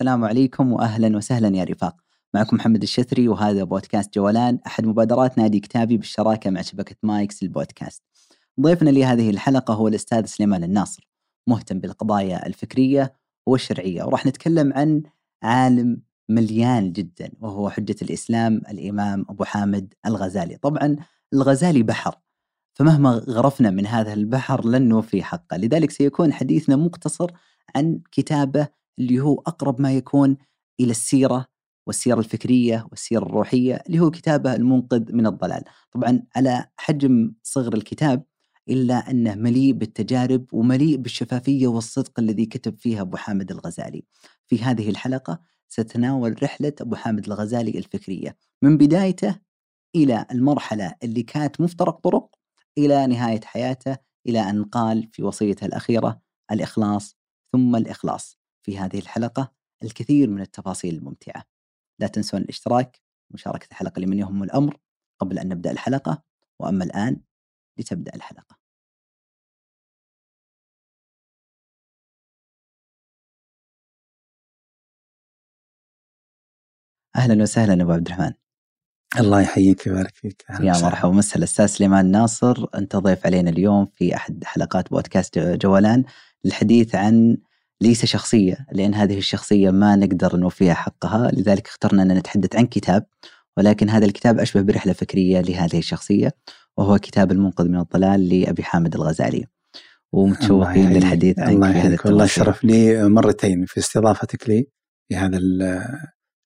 السلام عليكم واهلا وسهلا يا رفاق. معكم محمد الشثري وهذا بودكاست جولان أحد مبادرات نادي كتابي بالشراكة مع شبكة مايكس للبودكاست. ضيفنا لهذه الحلقة هو الأستاذ سليمان الناصر مهتم بالقضايا الفكرية والشرعية وراح نتكلم عن عالم مليان جدا وهو حجة الإسلام الإمام أبو حامد الغزالي. طبعا الغزالي بحر فمهما غرفنا من هذا البحر لن نوفي حقه، لذلك سيكون حديثنا مقتصر عن كتابة اللي هو أقرب ما يكون إلى السيرة والسيرة الفكرية والسيرة الروحية اللي هو كتابه المنقذ من الضلال. طبعا على حجم صغر الكتاب إلا أنه مليء بالتجارب ومليء بالشفافية والصدق الذي كتب فيها أبو حامد الغزالي. في هذه الحلقة ستناول رحلة أبو حامد الغزالي الفكرية من بدايته إلى المرحلة اللي كانت مفترق طرق إلى نهاية حياته إلى أن قال في وصيته الأخيرة الإخلاص ثم الإخلاص. في هذه الحلقة الكثير من التفاصيل الممتعة. لا تنسون الاشتراك ومشاركة الحلقة لمن يهم الأمر قبل أن نبدأ الحلقة. وأما الآن لتبدأ الحلقة. أهلا وسهلا أبو عبد الرحمن. الله يحييك ويبارك فيك. يا مرحبا. ومسهلا الأستاذ سليمان ناصر. انت ضيف علينا اليوم في أحد حلقات بودكاست جولان للحديث عن ليس شخصية لأن هذه الشخصية ما نقدر نوفيها حقها لذلك اخترنا أن نتحدث عن كتاب ولكن هذا الكتاب أشبه برحلة فكرية لهذه الشخصية وهو كتاب المنقذ من الضلال لأبي حامد الغزالي. ومتشوقين للحديث عن الله يحييك والله شرف لي مرتين في استضافتك لي في هذا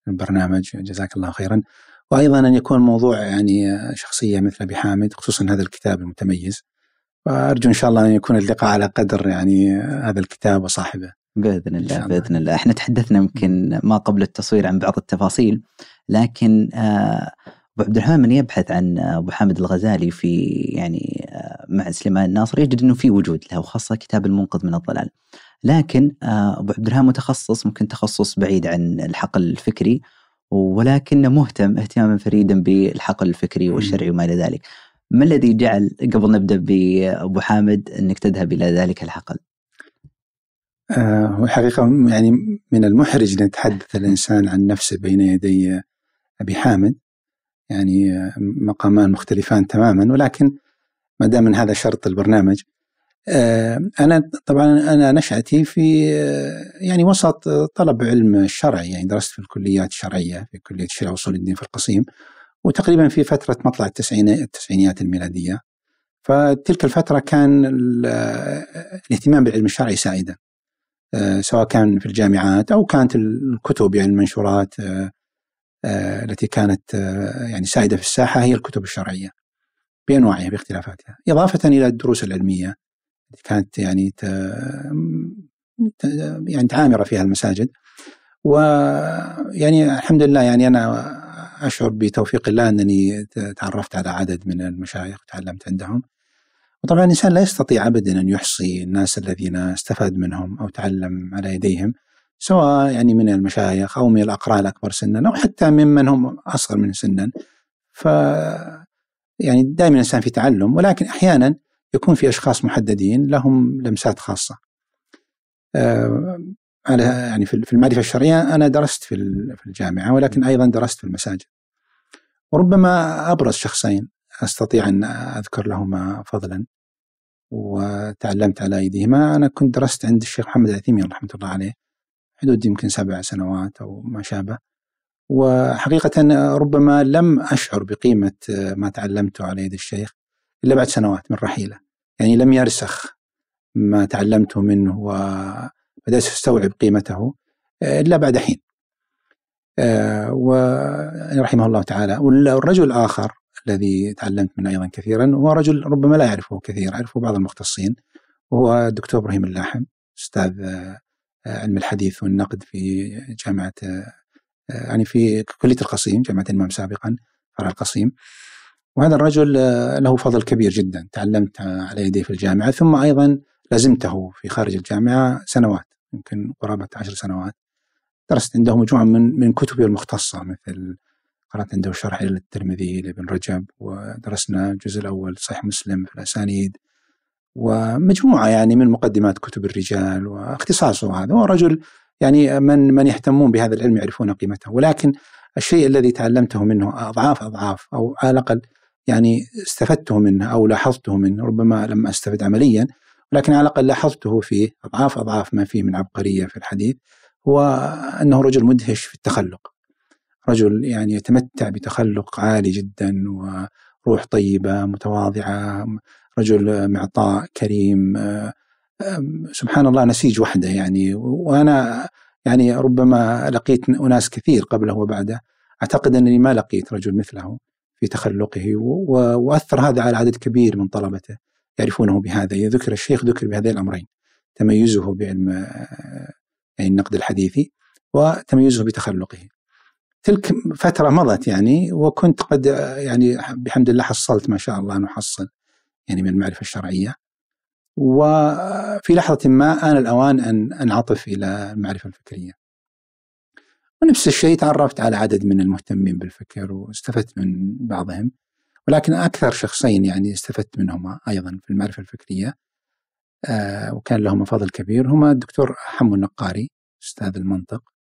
البرنامج جزاك الله خيرا. وأيضا أن يكون موضوع يعني شخصية مثل أبي حامد خصوصا هذا الكتاب المتميز. وأرجو إن شاء الله أن يكون اللقاء على قدر يعني هذا الكتاب وصاحبه. بإذن الله بإذن الله إحنا تحدثنا يمكن ما قبل التصوير عن بعض التفاصيل لكن آه، أبو عبد الرحمن من يبحث عن أبو حامد الغزالي في يعني آه، مع سليمان الناصر يجد إنه في وجود له وخاصه كتاب المنقذ من الضلال. لكن آه، أبو عبد الرحمن متخصص ممكن تخصص بعيد عن الحقل الفكري ولكنه مهتم اهتماما فريدا بالحقل الفكري والشرعي وما إلى ذلك. ما الذي جعل قبل نبدأ بأبو حامد أنك تذهب إلى ذلك الحقل؟ آه، هو حقيقة يعني من المحرج أن يتحدث الإنسان عن نفسه بين يدي أبي حامد. يعني آه، مقامان مختلفان تماما ولكن ما دام من هذا شرط البرنامج آه، أنا طبعا أنا نشأتي في يعني وسط طلب علم الشرع يعني درست في الكليات الشرعية في كلية الشرع وصول الدين في القصيم وتقريبا في فترة مطلع التسعينيات الميلادية. فتلك الفترة كان الاهتمام بالعلم الشرعي سائدا. آه، سواء كان في الجامعات أو كانت الكتب يعني المنشورات آه، آه، التي كانت يعني سائدة في الساحة هي الكتب الشرعية بانواعها باختلافاتها، إضافة إلى الدروس العلمية كانت يعني يعني تعامر فيها المساجد. ويعني الحمد لله يعني أنا أشعر بتوفيق الله أنني تعرفت على عدد من المشايخ وتعلمت عندهم. وطبعا الإنسان لا يستطيع أبدا أن يحصي الناس الذين استفاد منهم أو تعلم على يديهم سواء يعني من المشايخ أو من الأقراء الأكبر سنا أو حتى ممن هم أصغر من سنا. ف يعني دائما الإنسان في تعلم ولكن أحيانا يكون في أشخاص محددين لهم لمسات خاصة. آه، على يعني في المعرفة الشرعية أنا درست في الجامعة ولكن أيضا درست في المساجد. وربما أبرز شخصين أستطيع أن أذكر لهما فضلا وتعلمت على أيديهما. أنا كنت درست عند الشيخ محمد العثيمين رحمة الله عليه حدود يمكن سبع سنوات أو ما شابه. وحقيقة ربما لم أشعر بقيمة ما تعلمته على يد الشيخ إلا بعد سنوات من رحيله. يعني لم يرسخ ما تعلمته منه وبدأت أستوعب قيمته إلا بعد حين. آه، ورحمه الله تعالى. والرجل الآخر الذي تعلمت منه أيضا كثيرا هو رجل ربما لا يعرفه كثير يعرفه بعض المختصين وهو الدكتور إبراهيم اللاحم أستاذ آه، علم الحديث والنقد في جامعة آه، يعني في كلية القصيم جامعة الإمام سابقا فرع القصيم. وهذا الرجل آه، له فضل كبير جدا تعلمت على يديه في الجامعة ثم أيضا لزمته في خارج الجامعة سنوات يمكن قرابة عشر سنوات. درست عنده مجموعه من من كتبه المختصة مثل قرأت عنده شرح للترمذي لابن رجب ودرسنا الجزء الأول صحيح مسلم في الأسانيد ومجموعة يعني من مقدمات كتب الرجال واختصاصه هذا. هو رجل يعني من من يهتمون بهذا العلم يعرفون قيمته ولكن الشيء الذي تعلمته منه أضعاف أضعاف أو على الأقل يعني استفدته منه أو لاحظته منه ربما لم أستفد عمليا ولكن على الأقل لاحظته فيه أضعاف أضعاف ما فيه من عبقرية في الحديث هو أنه رجل مدهش في التخلق. رجل يعني يتمتع بتخلق عالي جدا وروح طيبة متواضعة رجل معطاء كريم سبحان الله نسيج وحده يعني. وأنا يعني ربما لقيت أناس كثير قبله وبعده. أعتقد أنني ما لقيت رجل مثله في تخلقه وأثر هذا على عدد كبير من طلبته يعرفونه بهذا. اذا ذكر الشيخ ذكر بهذين الأمرين. تميزه بعلم يعني النقد الحديثي وتميزه بتخلقه. تلك فترة مضت يعني وكنت قد يعني بحمد الله حصلت ما شاء الله نحصل يعني من المعرفة الشرعية. وفي لحظة ما آن الأوان أن أنعطف إلى المعرفة الفكرية. ونفس الشيء تعرفت على عدد من المهتمين بالفكر واستفدت من بعضهم. ولكن أكثر شخصين يعني استفدت منهما أيضا في المعرفة الفكرية. آه وكان لهما فضل كبير. هما الدكتور حمو النقاري أستاذ المنطق.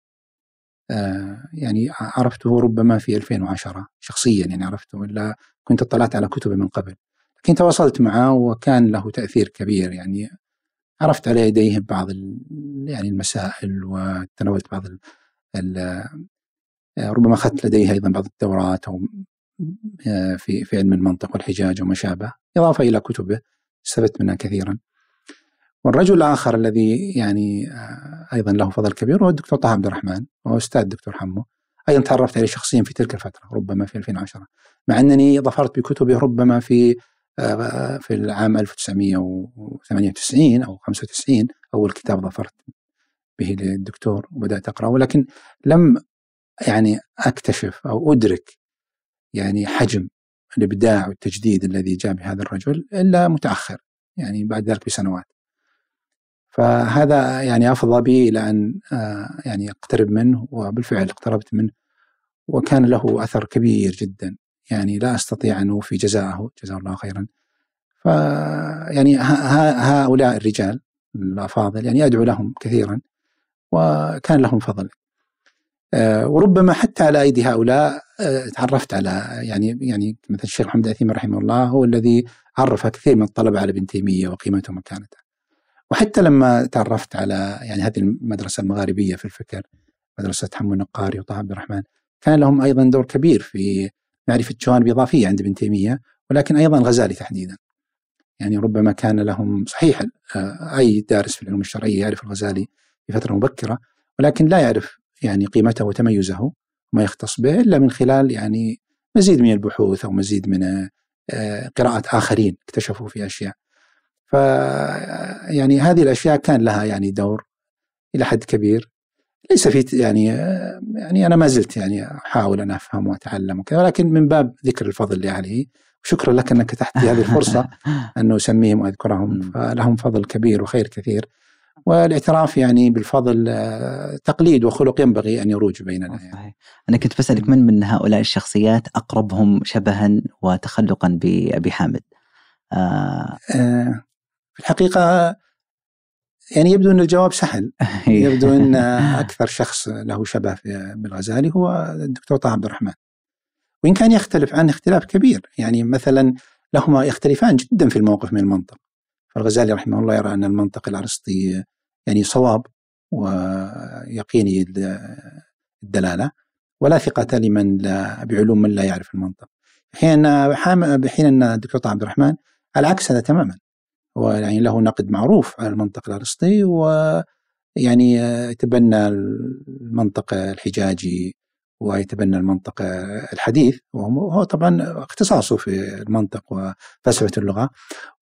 يعني عرفته ربما في 2010 شخصيا يعني عرفته إلا كنت اطلعت على كتبه من قبل. لكن تواصلت معه وكان له تأثير كبير يعني عرفت على يديه بعض يعني المسائل وتناولت بعض ال ال ربما أخذت لديه أيضا بعض الدورات أو في في علم المنطق والحجاج وما شابه إضافة إلى كتبه استفدت منها كثيرا. والرجل الآخر الذي يعني أيضا له فضل كبير هو الدكتور طه عبد الرحمن وهو أستاذ الدكتور حمو. أيضا تعرفت عليه شخصيا في تلك الفترة ربما في 2010 مع أنني ظفرت بكتبه ربما في في العام 1998 أو 95 أول كتاب ظفرت به للدكتور وبدأت أقرأه. ولكن لم يعني أكتشف أو أدرك يعني حجم الإبداع والتجديد الذي جاء بهذا الرجل إلا متأخر يعني بعد ذلك بسنوات. فهذا يعني أفضى بي إلى أن يعني أقترب منه وبالفعل اقتربت منه وكان له أثر كبير جدا يعني لا أستطيع ان اوفي جزاءه جزاه الله خيرا. ف يعني هؤلاء الرجال الأفاضل يعني أدعو لهم كثيرا وكان لهم فضل. آه، وربما حتى على أيدي هؤلاء آه، تعرفت على يعني يعني مثل الشيخ محمد عثيم رحمه الله هو الذي عرف كثير من الطلبة على ابن تيمية وقيمته ومكانته. وحتى لما تعرفت على يعني هذه المدرسة المغاربية في الفكر مدرسة حمو النقاري وطه عبد الرحمن كان لهم أيضا دور كبير في معرفة جوانب إضافية عند ابن تيمية ولكن أيضا الغزالي تحديدا. يعني ربما كان لهم صحيح آه، أي دارس في العلوم الشرعية يعرف الغزالي في فترة مبكرة ولكن لا يعرف يعني قيمته وتميزه وما يختص به إلا من خلال يعني مزيد من البحوث أو مزيد من آه، قراءة آخرين اكتشفوا في أشياء. ف يعني هذه الأشياء كان لها يعني دور إلى حد كبير. ليس في يعني يعني أنا ما زلت يعني أحاول أن أفهم وأتعلم وكذا ولكن من باب ذكر الفضل لاهله وشكرا لك أنك اتحت لي هذه الفرصة أن اسميهم وأذكرهم فلهم فضل كبير وخير كثير. والاعتراف يعني بالفضل تقليد وخلق ينبغي أن يروج بيننا يعني. أنا كنت بسألك من من هؤلاء الشخصيات أقربهم شبها وتخلقا بابي حامد؟ آه, آه. في الحقيقة يعني يبدو أن الجواب سهل. يبدو أن أكثر شخص له شبه بالغزالي هو الدكتور طه عبد الرحمن. وإن كان يختلف عنه اختلاف كبير يعني مثلا لهما يختلفان جدا في الموقف من المنطق. فالغزالي رحمه الله يرى أن المنطق الأرسطي يعني صواب ويقيني الدلالة ولا ثقة لمن لا بعلوم من لا يعرف المنطق. حين بحين أن الدكتور طه عبد الرحمن على عكس هذا تماما. هو يعني له نقد معروف على المنطق الأرسطي ويعني يتبنى المنطق الحجاجي ويتبنى المنطق الحديث. وهو طبعا اختصاصه في المنطق وفلسفة اللغة.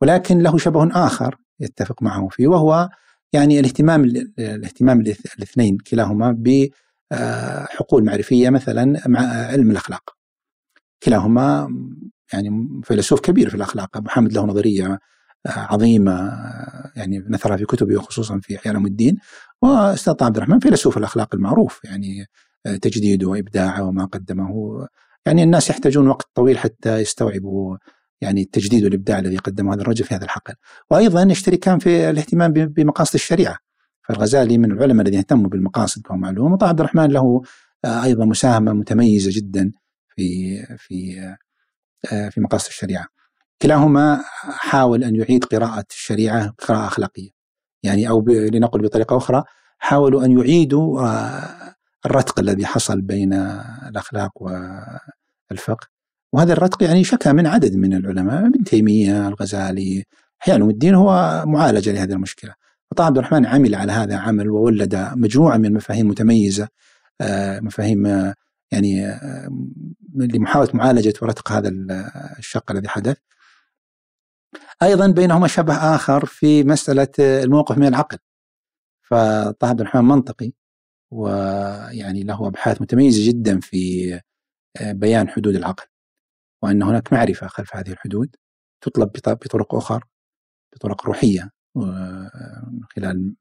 ولكن له شبه آخر يتفق معه فيه وهو يعني الاهتمام الاهتمام الاثنين كلاهما بحقول معرفية مثلا مع علم الأخلاق. كلاهما يعني فيلسوف كبير في الأخلاق أبو حامد له نظرية عظيمة يعني نثرها في كتبه وخصوصا في احياء الدين. وأستاذ عبد الرحمن فيلسوف الأخلاق المعروف يعني تجديده وإبداعه وما قدمه. يعني الناس يحتاجون وقت طويل حتى يستوعبوا يعني التجديد والإبداع الذي قدمه هذا الرجل في هذا الحقل. وأيضا يشتركان في الاهتمام بمقاصد الشريعة. فالغزالي من العلماء الذين اهتموا بالمقاصد كما معلوم. وطه عبد الرحمن له أيضا مساهمة متميزة جدا في في في مقاصد الشريعة. كلاهما حاول أن يعيد قراءة الشريعة قراءة أخلاقية. يعني أو لنقل بطريقة أخرى حاولوا أن يعيدوا الرتق الذي حصل بين الأخلاق والفقه. وهذا الرتق يعني شكى من عدد من العلماء ابن تيمية الغزالي علوم الدين هو معالجه لهذه المشكلة. وطه عبد الرحمن عمل على هذا عمل وولد مجموعة من المفاهيم متميزة آه، مفاهيم آه، يعني آه، لمحاولة معالجة ورتق هذا الشق الذي حدث. أيضا بينهما شبه آخر في مسألة الموقف من العقل. فطه عبد الرحمن منطقي ويعني له أبحاث متميزة جدا في بيان حدود العقل وأن هناك معرفة خلف هذه الحدود تطلب بطرق أخرى بطرق روحية من خلال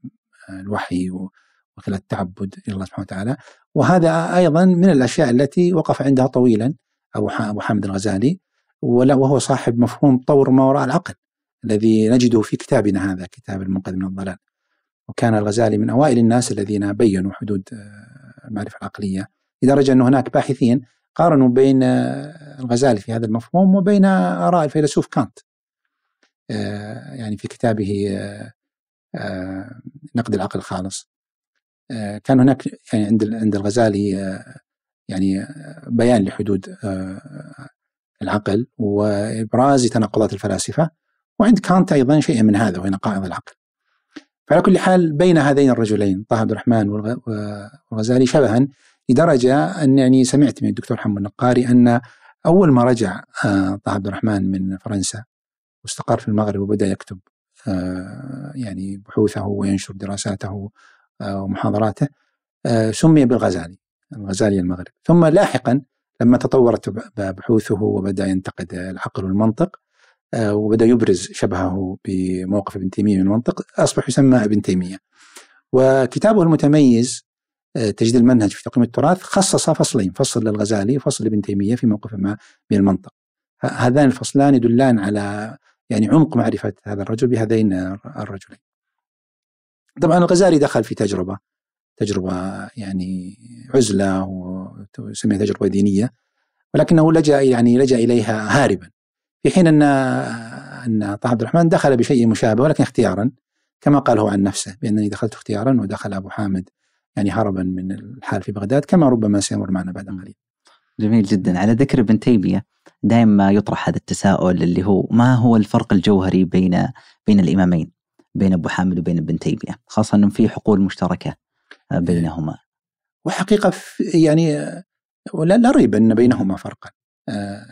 الوحي وخلال التعبد إلى الله سبحانه وتعالى. وهذا أيضا من الأشياء التي وقف عندها طويلا أبو حامد الغزالي وهو صاحب مفهوم طور ما وراء العقل. الذي نجده في كتابنا هذا كتاب المنقذ من الضلال. وكان الغزالي من أوائل الناس الذين بينوا حدود المعرفة العقلية لدرجة أنه هناك باحثين قارنوا بين الغزالي في هذا المفهوم وبين آراء الفيلسوف كانت. آه، يعني في كتابه آه، آه، نقد العقل الخالص. كان هناك يعني عند عند الغزالي يعني بيان لحدود العقل وإبراز تناقضات الفلاسفة. وعند كانت أيضا شيء من هذا وهي نقائض العقل. فعلى كل حال بين هذين الرجلين طه عبد الرحمن والغزالي شبها لدرجة أن يعني سمعت من الدكتور حمد النقاري أن أول ما رجع طه عبد الرحمن من فرنسا واستقر في المغرب وبدأ يكتب آه، يعني بحوثه وينشر دراساته آه، ومحاضراته آه، سمي بالغزالي الغزالي المغرب ثم لاحقا لما تطورت بحوثه وبدأ ينتقد العقل والمنطق وبدأ يبرز شبهه بموقف ابن تيمية من المنطق أصبح يسمى ابن تيمية. وكتابه المتميز تجديد المنهج في تقييم التراث خصص فصلين فصل للغزالي وفصل لابن تيمية في موقف ما من المنطق. هذان الفصلان يدلان على يعني عمق معرفة هذا الرجل بهذين الرجلين. طبعا الغزالي دخل في تجربة تجربة يعني عزلة وسميها تجربة دينية ولكنه لجأ يعني لجأ إليها هاربا. في حين أن أن طه عبد الرحمن دخل بشيء مشابه ولكن اختيارا كما قال هو عن نفسه بأنني دخلت اختيارا ودخل أبو حامد يعني هربا من الحال في بغداد كما ربما سيمر معنا بعد قليل. جميل جدا. على ذكر ابن تيمية دائما يطرح هذا التساؤل اللي هو ما هو الفرق الجوهري بين بين الإمامين بين أبو حامد وبين ابن تيمية خاصة انه في حقول مشتركة بينهما. وحقيقة يعني لا, لا ريب أن بينهما فرقا. آه،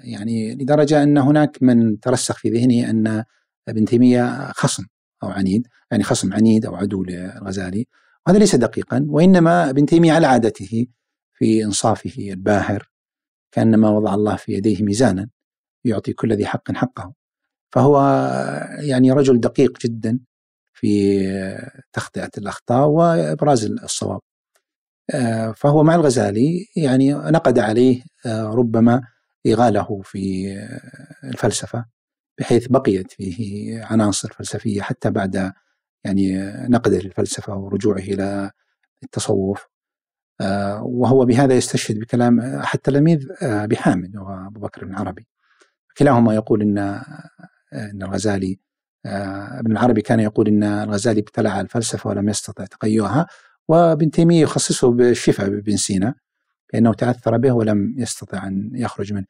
يعني لدرجة أن هناك من ترسخ في ذهني أن ابن تيمية خصم أو عنيد يعني خصم عنيد أو عدو للغزالي. وهذا ليس دقيقا وإنما ابن تيمية على عادته في إنصافه الباهر كأنما وضع الله في يديه ميزانا يعطي كل ذي حق حقه. فهو يعني رجل دقيق جدا في تخطئة الأخطاء وإبراز الصواب. آه، فهو مع الغزالي يعني نقد عليه آه، ربما إغاله في الفلسفة بحيث بقيت فيه عناصر فلسفية حتى بعد يعني نقده للفلسفة ورجوعه إلى التصوف. آه، وهو بهذا يستشهد بكلام أحد تلاميذ آه، بحامد وهو أبو بكر بن عربي. كلاهما يقول إن آه، إن الغزالي ابن العربي كان يقول إن الغزالي ابتلع الفلسفة ولم يستطع تقيؤها وابن تيمية يخصصه بالشفاء بابن سينا. لأنه تأثر به ولم يستطع أن يخرج منه.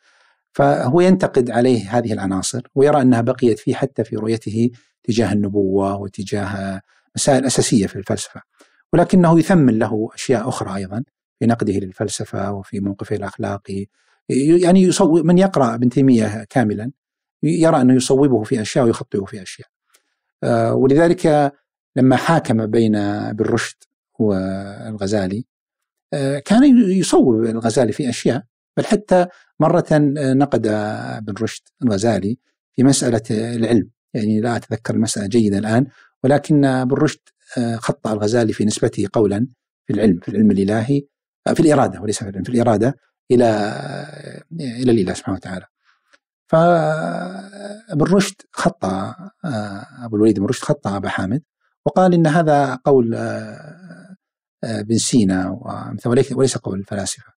فهو ينتقد عليه هذه العناصر ويرى أنها بقيت فيه حتى في رؤيته تجاه النبوة وتجاه مسائل أساسية في الفلسفة. ولكنه يثمن له أشياء أخرى أيضا في نقده للفلسفة وفي موقفه الأخلاقي. يعني يصوب من يقرأ ابن تيمية كاملا يرى أنه يصوبه في أشياء ويخطئه في أشياء. آه، ولذلك لما حاكم بين ابن رشد والغزالي كان يصوب الغزالي في أشياء بل حتى مرة نقد ابن رشد الغزالي في مسألة العلم. يعني لا أتذكر المسألة جيدا الآن ولكن ابن رشد خطأ الغزالي في نسبته قولا في العلم في العلم الإلهي في الإرادة وليس في العلم في الإرادة إلى إلى الإله سبحانه وتعالى. فابن رشد خطأ أبو الوليد بن رشد خطأ أبا حامد وقال إن هذا قول ابن سينا وليس قول الفلاسفة.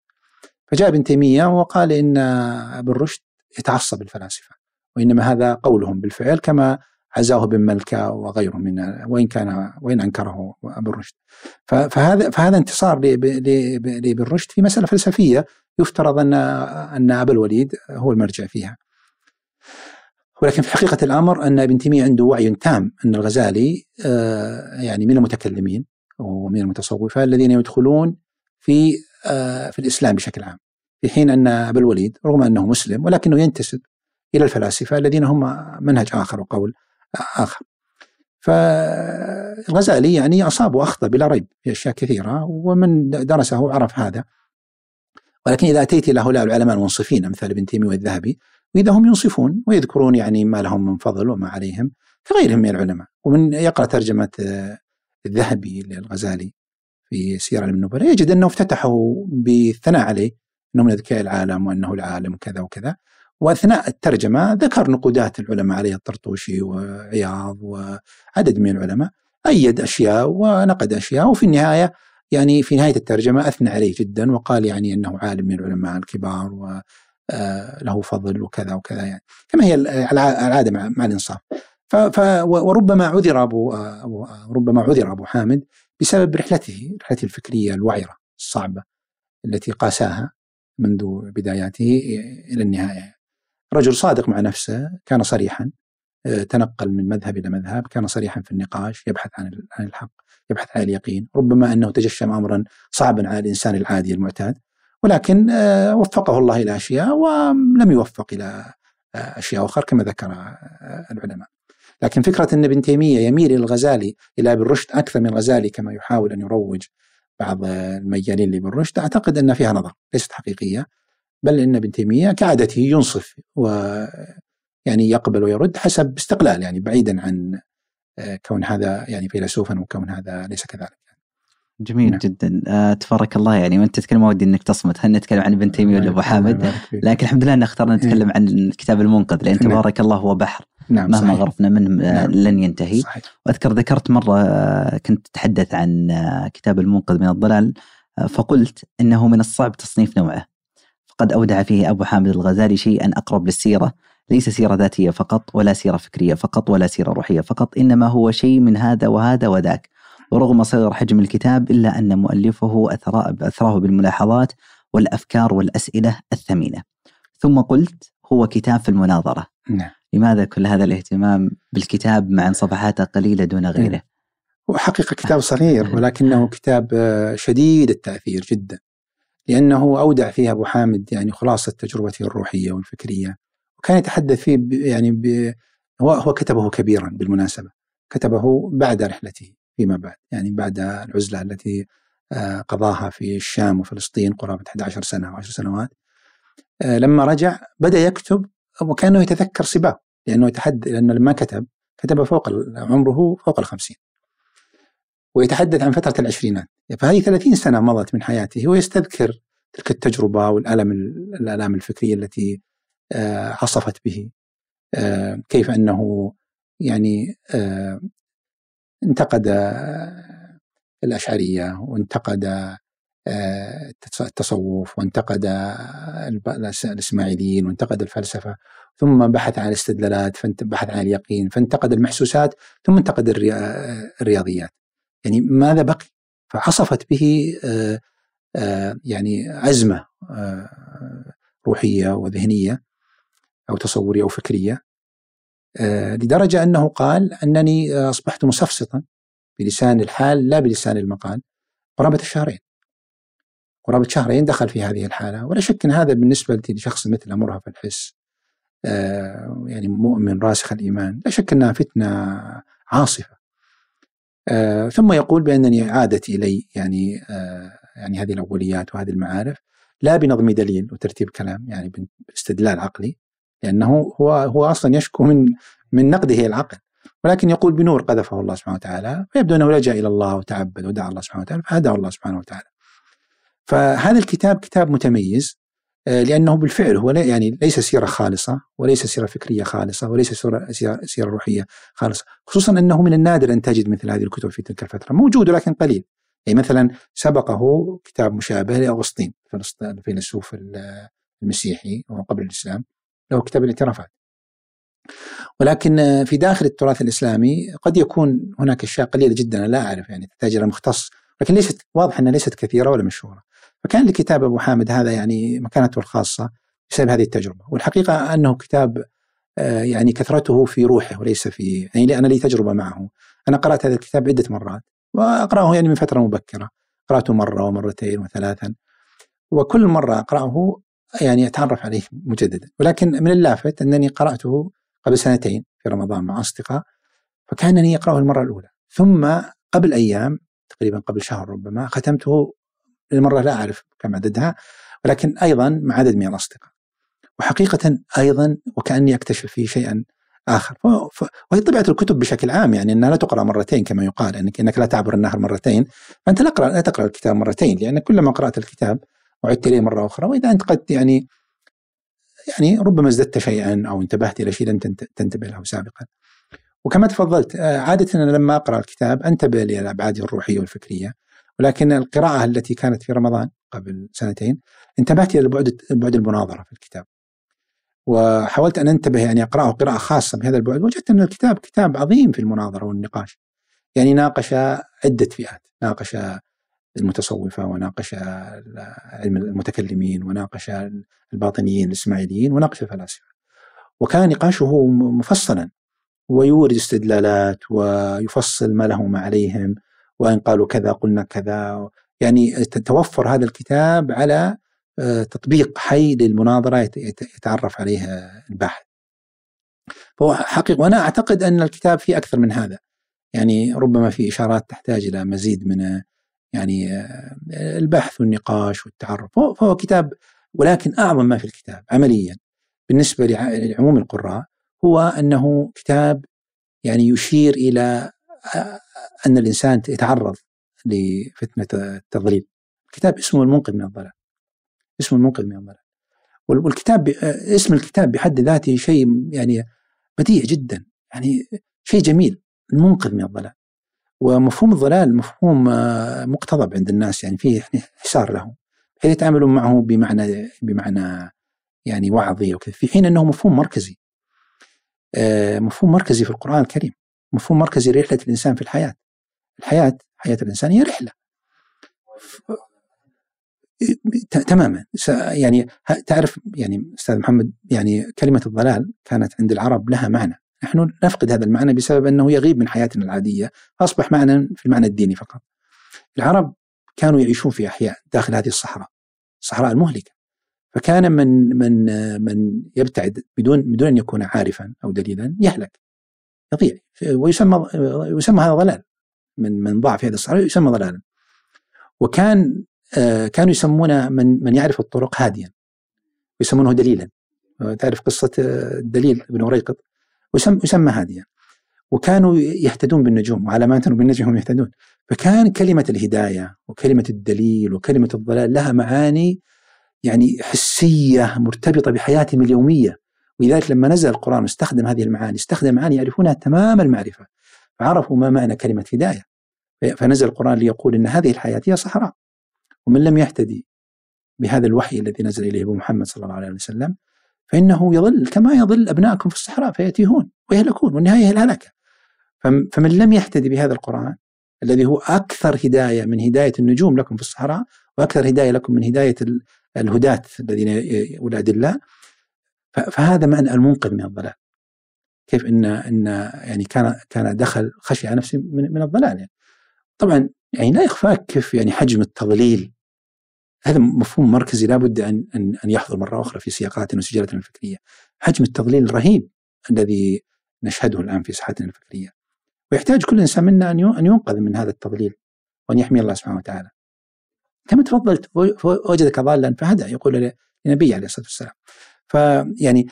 فجاء ابن تيمية وقال إن ابن رشد يتعصب الفلاسفة وإنما هذا قولهم بالفعل كما عزاه بن ملكة وغيره من وإن كان وإن أنكره ابن رشد فهذا فهذا انتصار لابن رشد في مسألة فلسفية يفترض أن أن أبا الوليد هو المرجع فيها. ولكن في حقيقة الأمر أن ابن تيمية عنده وعي تام أن الغزالي آه، يعني من المتكلمين. ومن المتصوفة الذين يدخلون في آه، في الإسلام بشكل عام. في حين أن أبا الوليد رغم أنه مسلم ولكنه ينتسب إلى الفلاسفة الذين هم منهج آخر وقول آخر. فالغزالي يعني أصاب وأخطأ بلا ريب في أشياء كثيرة ومن درسه عرف هذا. ولكن إذا أتيت إلى هؤلاء العلماء المنصفين أمثال ابن تيمية والذهبي وإذا هم ينصفون ويذكرون يعني ما لهم من فضل وما عليهم كغيرهم من العلماء. ومن يقرأ ترجمة آه، الذهبي للغزالي في سيرة النبلاء يجد أنه افتتحه بالثناء عليه أنه من أذكياء العالم وأنه العالم كذا وكذا. وأثناء الترجمة ذكر نقودات العلماء عليه الطرطوشي وعياض وعدد من العلماء. أيد أشياء ونقد أشياء وفي النهاية يعني في نهاية الترجمة أثنى عليه جدا وقال يعني أنه عالم من العلماء الكبار وله آه، فضل وكذا وكذا يعني. كما هي العادة مع الإنصاف. ف وربما عذر ابو ربما عذر أبو حامد بسبب رحلته رحلته الفكرية الوعرة الصعبة التي قاساها منذ بداياته إلى النهاية. رجل صادق مع نفسه كان صريحا آه، تنقل من مذهب إلى مذهب كان صريحا في النقاش يبحث عن عن الحق يبحث عن اليقين ربما أنه تجشم امرا صعبا على الإنسان العادي المعتاد ولكن آه، وفقه الله إلى أشياء ولم يوفق إلى آه، أشياء أخرى كما ذكر العلماء. لكن فكرة إن ابن تيمية يميل إلى الغزالي إلى ابن رشد أكثر من الغزالي كما يحاول أن يروج بعض الميالين لابن رشد أعتقد أن فيها نظر ليست حقيقية بل إن ابن تيمية كعادته ينصف و يعني يقبل ويرد حسب استقلال يعني بعيدا عن آه، كون هذا يعني فيلسوفا وكون هذا ليس كذلك. جميل نعم. جدا آه تبارك الله يعني وأنت تتكلم ما ودي إنك تصمت هل نتكلم عن ابن تيمية ولا أبو حامد لكن الحمد لله أن اخترنا نتكلم عن كتاب المنقذ لأن نعم. تبارك الله هو بحر نعم مهما صحيح. غرفنا منه آه، نعم. لن ينتهي صحيح. وأذكر ذكرت مرة آه، كنت تتحدث عن كتاب المنقذ من الضلال فقلت إنه من الصعب تصنيف نوعه قد أودع فيه أبو حامد الغزالي شيئا أقرب للسيرة ليس سيرة ذاتية فقط ولا سيرة فكرية فقط ولا سيرة روحية فقط إنما هو شيء من هذا وهذا وذاك ورغم صغر حجم الكتاب إلا أن مؤلفه أثراه بالملاحظات والأفكار والأسئلة الثمينة ثم قلت هو كتاب في المناظرة نعم. لماذا كل هذا الاهتمام بالكتاب مع أن صفحاته قليلة دون غيره؟ هو حقيقة كتاب صغير ولكنه كتاب شديد التأثير جدا. لأنه أودع فيها أبو حامد يعني خلاصة تجربته الروحية والفكرية. وكان يتحدث فيه يعني ب... هو هو كتبه كبيرا بالمناسبة. كتبه بعد رحلته فيما بعد يعني بعد العزلة التي آه، قضاها في الشام وفلسطين قرابة 11 سنة أو 10 سنوات. آه، لما رجع بدأ يكتب وكأنه يتذكر سباه لأنه يتحدث لأنه لما كتب كتب فوق عمره فوق الخمسين ويتحدث عن فترة العشرينات. فهذه 30 سنة مضت من حياته ويستذكر تلك التجربة والألم الآلام الفكرية التي آه، عصفت به. آه، كيف أنه يعني آه، انتقد الأشعرية وانتقد التصوف وانتقد الإسماعيليين وانتقد الفلسفة ثم بحث عن الاستدلالات بحث عن اليقين فانتقد المحسوسات ثم انتقد الرياضيات. يعني ماذا بقي؟ فعصفت به آه، آه، يعني عزمة آه، روحية وذهنية أو تصورية أو فكرية لدرجة أنه قال أنني أصبحت مسفسطا بلسان الحال لا بلسان المقال قرابة الشهرين. قرابة شهرين دخل في هذه الحالة. ولا شك أن هذا بالنسبة لشخص مثل مرهف الحس يعني مؤمن راسخ الإيمان. لا شك أنها فتنة عاصفة. آه، ثم يقول بأنني عادت إلي يعني آه يعني هذه الأوليات وهذه المعارف لا بنظم دليل وترتيب كلام يعني باستدلال عقلي لأنه هو هو أصلا يشكو من من نقده العقل. ولكن يقول بنور قذفه الله سبحانه وتعالى فيبدو أنه لجأ إلى الله وتعبد ودعا الله سبحانه وتعالى فهداه الله سبحانه وتعالى. فهذا الكتاب كتاب متميز آه، لأنه بالفعل هو يعني ليس سيرة خالصة وليس سيرة فكرية خالصة وليس سيره سيره روحية خالصة خصوصا أنه من النادر أن تجد مثل هذه الكتب في تلك الفترة. موجود ولكن قليل. يعني مثلا سبقه كتاب مشابه لأغسطين الفيلسوف المسيحي وقبل الإسلام له كتاب الاعترافات. ولكن في داخل التراث الإسلامي قد يكون هناك أشياء قليلة جدا لا أعرف يعني تحتاج إلى مختص لكن ليست واضح أنها ليست كثيرة ولا مشهورة. فكان لكتاب أبو حامد هذا يعني مكانته الخاصة بسبب هذه التجربة، والحقيقة أنه كتاب آه، يعني كثرته في روحه وليس في يعني أنا لي تجربة معه. أنا قرأت هذا الكتاب عدة مرات وأقرأه يعني من فترة مبكرة. قرأته مرة ومرتين وثلاثا وكل مرة أقرأه يعني أتعرف عليه مجددا، ولكن من اللافت أنني قرأته قبل سنتين في رمضان مع أصدقاء فكأنني أقرأه المرة الأولى، ثم قبل أيام تقريبا قبل شهر ربما ختمته للمرة لا أعرف كم عددها ولكن أيضا مع عدد من الأصدقاء. وحقيقة أيضا وكأني أكتشف فيه شيئا آخر. وهي طبيعة الكتب بشكل عام يعني أنها لا تقرأ مرتين كما يقال أنك, إنك لا تعبر النهر مرتين فأنت لا تقرأ, لا تقرأ الكتاب مرتين لأن كلما قرأت الكتاب وعدت إليه مرة أخرى وإذا أنت قد يعني يعني ربما ازددت شيئا أو انتبهت إلى شيء لم تنتبه له سابقا. وكما تفضلت آه، عادة أنا لما أقرأ الكتاب أنتبه للأبعاد الروحية والفكرية. ولكن القراءة التي كانت في رمضان قبل سنتين انتبهت إلى البعد بعد المناظرة في الكتاب. وحاولت أن أنتبه يعني أقرأه قراءة خاصة بهذا البعد. وجدت أن الكتاب كتاب عظيم في المناظرة والنقاش. يعني ناقش عدة فئات. ناقش المتصوفة وناقش المتكلمين وناقش الباطنيين الإسماعيليين وناقش الفلاسفة. وكان نقاشه مفصلا ويورد استدلالات ويفصل ما لهم ما عليهم. وإن قالوا كذا قلنا كذا. يعني توفر هذا الكتاب على آه، تطبيق حي للمناظرة يتعرف عليها الباحث. فهو حقيقة وأنا أعتقد أن الكتاب فيه أكثر من هذا. يعني ربما في إشارات تحتاج إلى مزيد من يعني آه، البحث والنقاش والتعرف. فهو كتاب ولكن أعظم ما في الكتاب عمليا بالنسبة لعموم القراء هو أنه كتاب يعني يشير إلى أن الإنسان يتعرض لفتنة التضليل. كتاب اسمه المنقذ من الضلال. اسمه المنقذ من الضلال. والكتاب اسم الكتاب بحد ذاته شيء يعني بديع جدا يعني شيء جميل المنقذ من الضلال. ومفهوم الضلال مفهوم مقتضب عند الناس يعني فيه حسار له بحيث يتعاملون معه بمعنى بمعنى يعني وعظي وكذا في حين أنه مفهوم مركزي آه، مفهوم مركزي في القرآن الكريم مفهوم مركزي لرحلة الإنسان في الحياة. الحياة حياة الإنسان هي رحلة. تماما. يعني تعرف يعني أستاذ محمد يعني كلمة الضلال كانت عند العرب لها معنى. نحن نفقد هذا المعنى بسبب أنه يغيب من حياتنا العادية. أصبح معنى في المعنى الديني فقط. العرب كانوا يعيشون في أحياء داخل هذه الصحراء الصحراء المهلكة. فكان من من من يبتعد بدون بدون أن يكون عارفا أو دليلا يهلك. يضيع ويسمى يسمى هذا ضلال. من من ضعف هذا الصحراء يسمى ضلالا وكان آه، كانوا يسمون من من يعرف الطرق هاديا. ويسمونه دليلا. تعرف قصة آه، الدليل بن وريقط؟ يسمى هاديا. وكانوا يهتدون بالنجوم وعلامات بالنجم هم يهتدون. فكان كلمة الهداية وكلمة الدليل وكلمة الضلال لها معاني يعني حسية مرتبطة بحياتهم اليوميه ولذلك لما نزل القرآن واستخدم هذه المعاني استخدم معاني يعرفونها تمام المعرفة فعرفوا ما معنى كلمة هدايه فنزل القرآن ليقول إن هذه الحياة هي صحراء. ومن لم يهتدي بهذا الوحي الذي نزل أبو محمد صلى الله عليه وسلم فإنه يضل كما يضل ابنائكم في الصحراء فيتيهون ويهلكون والنهاية هي الهلكه فمن لم يهتدي بهذا القرآن الذي هو أكثر هداية من هداية النجوم لكم في الصحراء وأكثر هداية لكم من هداية الهداة الذين والأدلاء فهذا معنى المنقذ من الضلال كيف ان إن يعني كان كان دخل خشي على نفسه من, من الضلال يعني. طبعا يعني لا يخفاك كيف يعني حجم التضليل هذا مفهوم مركزي لابد ان ان أن يحضر مرة أخرى في سياقاتنا وسجلاتنا الفكريه. حجم التضليل الرهيب الذي نشهده الآن في ساحتنا الفكريه. ويحتاج كل إنسان منا أن أن ينقذ من هذا التضليل وأن يحمي الله سبحانه وتعالى. كما تفضلت وجدك ضالا فهدى يقول لنبي عليه الصلاة والسلام فيعني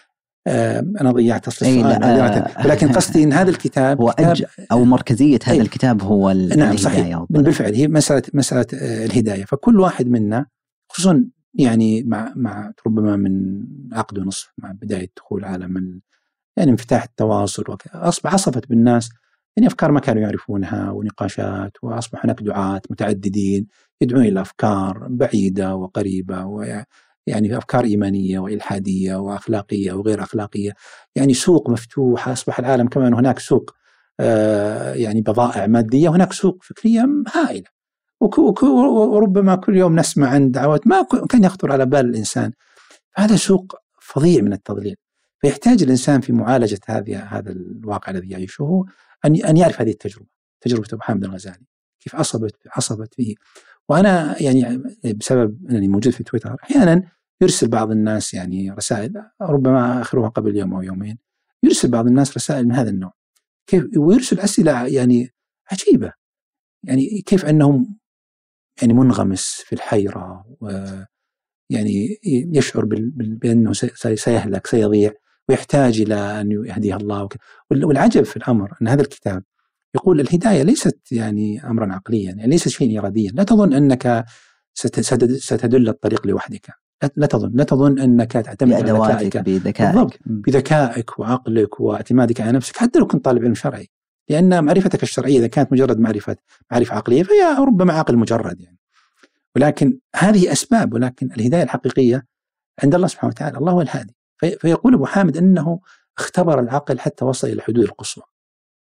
آه أنا ضيعت أصل السؤال لا ولكن قصدي إن هذا الكتاب هو كتاب أو مركزية هذا الكتاب هو نعم صحيح. بالفعل هي مساله مسألة آه، الهداية. فكل واحد منا خصوصا يعني مع مع ربما من عقد ونصف مع بداية دخول عالم يعني انفتاح التواصل اصبح عصفت بالناس يعني أفكار ما كانوا يعرفونها ونقاشات واصبح هناك دعاة متعددين يدعون إلى أفكار بعيدة وقريبة ويعني أفكار إيمانية وإلحادية وأخلاقية وغير أخلاقية. يعني سوق مفتوحه أصبح العالم كمان هناك سوق آه يعني بضائع مادية وهناك سوق فكرية هائلة. وربما كل يوم نسمع عن دعوات ما كان يخطر على بال الإنسان. هذا سوق فظيع من التضليل. فيحتاج الإنسان في معالجة هذه هذا الواقع الذي يعيشه أن أن يعرف هذه التجربة. تجربة أبو حامد الغزالي. كيف عصبت عصبت فيه. وأنا يعني بسبب أنني موجود في تويتر أحيانا يرسل بعض الناس يعني رسائل ربما آخرها قبل يوم أو يومين يرسل بعض الناس رسائل من هذا النوع. كيف؟ ويرسل أسئلة يعني عجيبة. يعني كيف أنهم يعني منغمس في الحيرة ويعني يشعر بأنه سيهلك سيضيع ويحتاج إلى أن يهديه الله والعجب في الأمر أن هذا الكتاب يقول الهداية ليست يعني أمرا عقليا يعني ليست شيء إراديا. لا تظن أنك ستدل الطريق لوحدك. لا تظن لا تظن أنك تعتمد على ذكائك. بذكائك. بالضبط. بذكائك وعقلك واعتمادك على نفسك حتى لو كنت طالب علم شرعي. لأن معرفتك الشرعية إذا كانت مجرد معرفة معرفة عقلية فهي ربما عقل مجرد يعني. ولكن هذه أسباب ولكن الهداية الحقيقية عند الله سبحانه وتعالى الله هو الهادي. فيقول أبو حامد أنه اختبر العقل حتى وصل إلى حدود القصوى.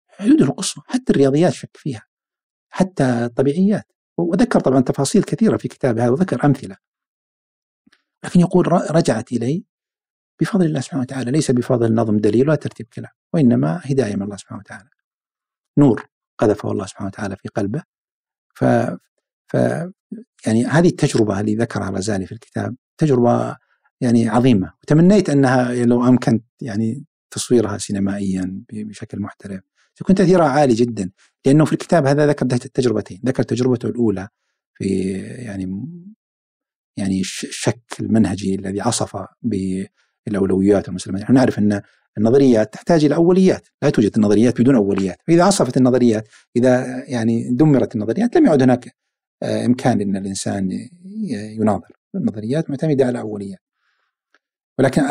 حدود القصوى حتى الرياضيات شك فيها حتى الطبيعيات. وذكر طبعا تفاصيل كثيرة في كتابه هذا وذكر أمثلة. لكن يقول رجعت إلي بفضل الله سبحانه وتعالى ليس بفضل نظم دليل ولا ترتيب كلام وإنما هداية من الله سبحانه وتعالى. نور قذفه الله سبحانه وتعالى في قلبه. ف, ف يعني هذه التجربة اللي ذكرها الغزالي في الكتاب تجربة يعني عظيمة. وتمنيت أنها لو أمكن يعني تصويرها سينمائيا بشكل محترف. يكون تأثيرها عالي جدا لأنه في الكتاب هذا ذكر التجربتين. ذكر تجربته الأولى في يعني يعني الشك المنهجي الذي عصف بالأولويات المسلمة. نحن نعرف أن النظريات تحتاج إلى أوليات، لا توجد النظريات بدون أوليات، فإذا عصفت النظريات، إذا يعني دمرت النظريات لم يعد هناك آه، إمكان أن الإنسان يناظر، النظريات معتمدة على أوليات. ولكن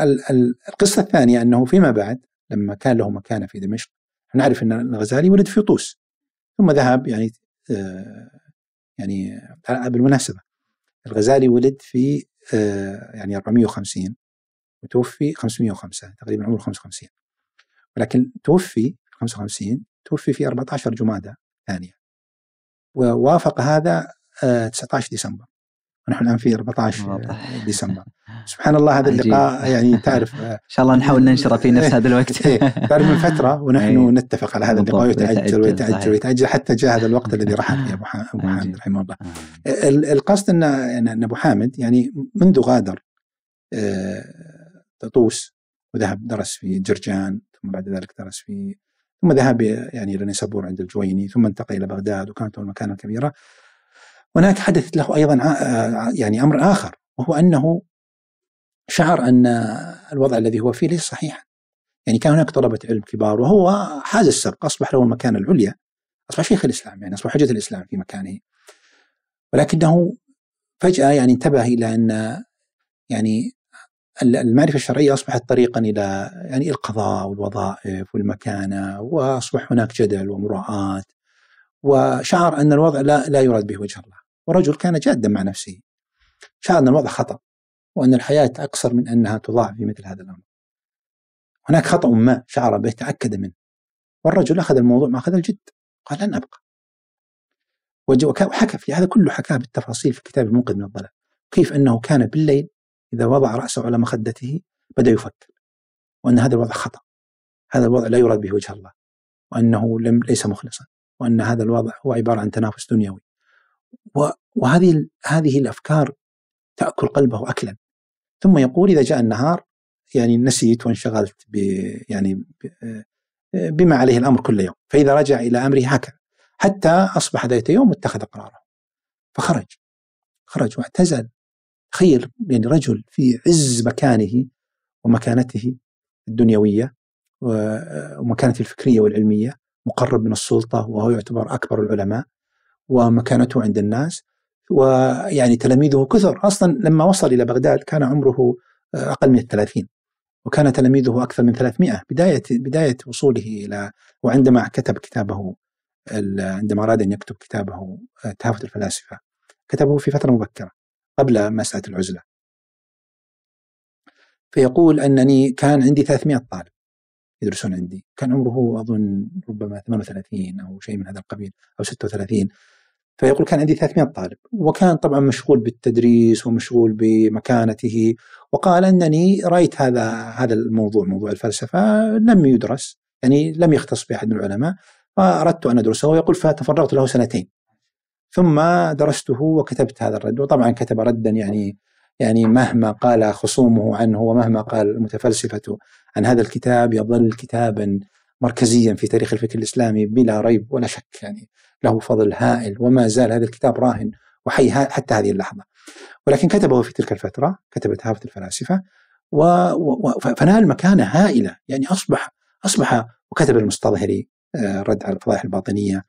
القصة الثانية أنه فيما بعد لما كان له مكانة في دمشق نعرف أن الغزالي ولد في طوس ثم ذهب يعني آه، يعني بالمناسبة. الغزالي ولد في آه، يعني 450 وتوفي 505 تقريبا عمره 55 ولكن توفي 55 توفي في 14 جمادى ثانية. ووافق هذا 19 آه، ديسمبر. ونحن الآن في 14 ديسمبر. سبحان الله هذا اللقاء يعني تعرف آه، إن شاء الله نحاول ننشره في نفس هذا الوقت. إيه، تعرف من فترة ونحن نتفق على هذا اللقاء ويتاجل ويتاجل ويتاجل حتى جاء هذا الوقت الذي رحل فيه أبو حامد رحمه الله. القصد ان أبو حامد يعني منذ غادر طوس وذهب درس في جرجان ثم بعد ذلك درس في ثم ذهب يعني إلى نيسابور عند الجويني ثم انتقل إلى بغداد وكانت المكانة الكبيرة. هناك حدث له أيضا يعني أمر آخر وهو أنه شعر أن الوضع الذي هو فيه ليس صحيحا. يعني كان هناك طلبة علم كبار وهو حاز السبق أصبح له المكانه العليا أصبح شيخ الإسلام يعني أصبح حجة الإسلام في مكانه. ولكنه فجأة يعني انتبه إلى أن يعني المعرفة الشرعية أصبحت طريقا إلى يعني القضاء والوظائف والمكانة وأصبح هناك جدل ومراءة وشعر أن الوضع لا, لا يراد به وجه الله. ورجل كان جادا مع نفسه. شعر أن الوضع خطأ وأن الحياة أقصر من أنها تضاع في مثل هذا الأمر. هناك خطأ ما شعر به تأكد منه. والرجل أخذ الموضوع ما أخذ الجد قال لن أبقى. وحكى في هذا كله حكاه بالتفاصيل في كتاب المنقذ من الضلال. كيف أنه كان بالليل إذا وضع رأسه على مخدته بدأ يفكر وأن هذا الوضع خطأ. هذا الوضع لا يراد به وجه الله وأنه لم ليس مخلصا وأن هذا الوضع هو عبارة عن تنافس دنيوي. وهذه هذه الأفكار تأكل قلبه أكلا. ثم يقول إذا جاء النهار يعني نسيت وانشغلت ب يعني بما عليه الأمر كل يوم. فإذا رجع إلى أمره هكذا. حتى أصبح ذات يوم اتخذ قراره. فخرج. خرج واعتزل. تخيل يعني رجل في عز مكانه ومكانته الدنيوية ومكانته الفكرية والعلمية مقرب من السلطة وهو يعتبر أكبر العلماء. ومكانته عند الناس. ويعني تلاميذه كثر. أصلا لما وصل إلى بغداد كان عمره أقل من الثلاثين. وكان تلاميذه أكثر من 300 بداية بداية وصوله إلى وعندما كتب كتابه عندما أراد أن يكتب كتابه تهافت الفلاسفة كتبه في فترة مبكرة قبل مسألة العزلة. فيقول أنني كان عندي 300 طالب يدرسون عندي. كان عمره أظن ربما 38 أو شيء من هذا القبيل أو 36 فيقول كان عندي 300 طالب وكان طبعا مشغول بالتدريس ومشغول بمكانته وقال إنني رأيت هذا هذا الموضوع موضوع الفلسفة لم يدرس يعني لم يختص بأحد من العلماء فأردت أن أدرسه ويقول فتفرغت له سنتين. ثم درسته وكتبت هذا الرد وطبعا كتب ردا يعني يعني مهما قال خصومه عنه ومهما قال المتفلسفة عن هذا الكتاب يظل كتابا مركزيا في تاريخ الفكر الإسلامي بلا ريب ولا شك يعني له فضل هائل وما زال هذا الكتاب راهن وحي حتى هذه اللحظة. ولكن كتبه في تلك الفترة كتب تهافت الفلاسفة و... و... فنال مكانة هائلة. يعني اصبح أصبح وكتب المستظهري آه، رد على الفضائح الباطنية.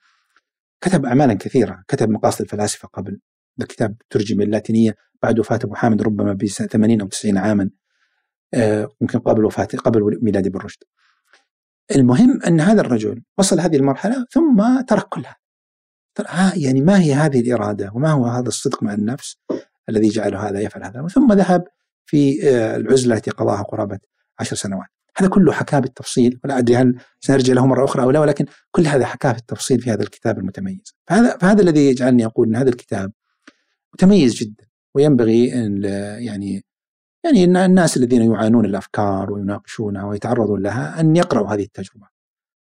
كتب اعمالا كثيرة. كتب مقاصد الفلاسفة قبل. الكتاب ترجم اللاتينية بعد وفاة أبو حامد ربما ب 80 أو 90 عاما آه، يمكن قبل وفاه قبل ميلاد ابن رشد. المهم أن هذا الرجل وصل هذه المرحلة ثم ترك كل هذا. يعني ما هي هذه الإرادة وما هو هذا الصدق مع النفس الذي جعله هذا يفعل هذا؟ ثم ذهب في آه، العزلة التي قضاها قرابة عشر سنوات. هذا كله حكاه بالتفصيل ولا أدري هل سنرجع له مرة أخرى أو لا ولكن كل هذا حكاه بالتفصيل في هذا الكتاب المتميز. فهذا فهذا الذي يجعلني أقول إن هذا الكتاب متميز جدا وينبغي أن يعني يعني الناس الذين يعانون الأفكار ويناقشونها ويتعرضون لها أن يقرأوا هذه التجربة.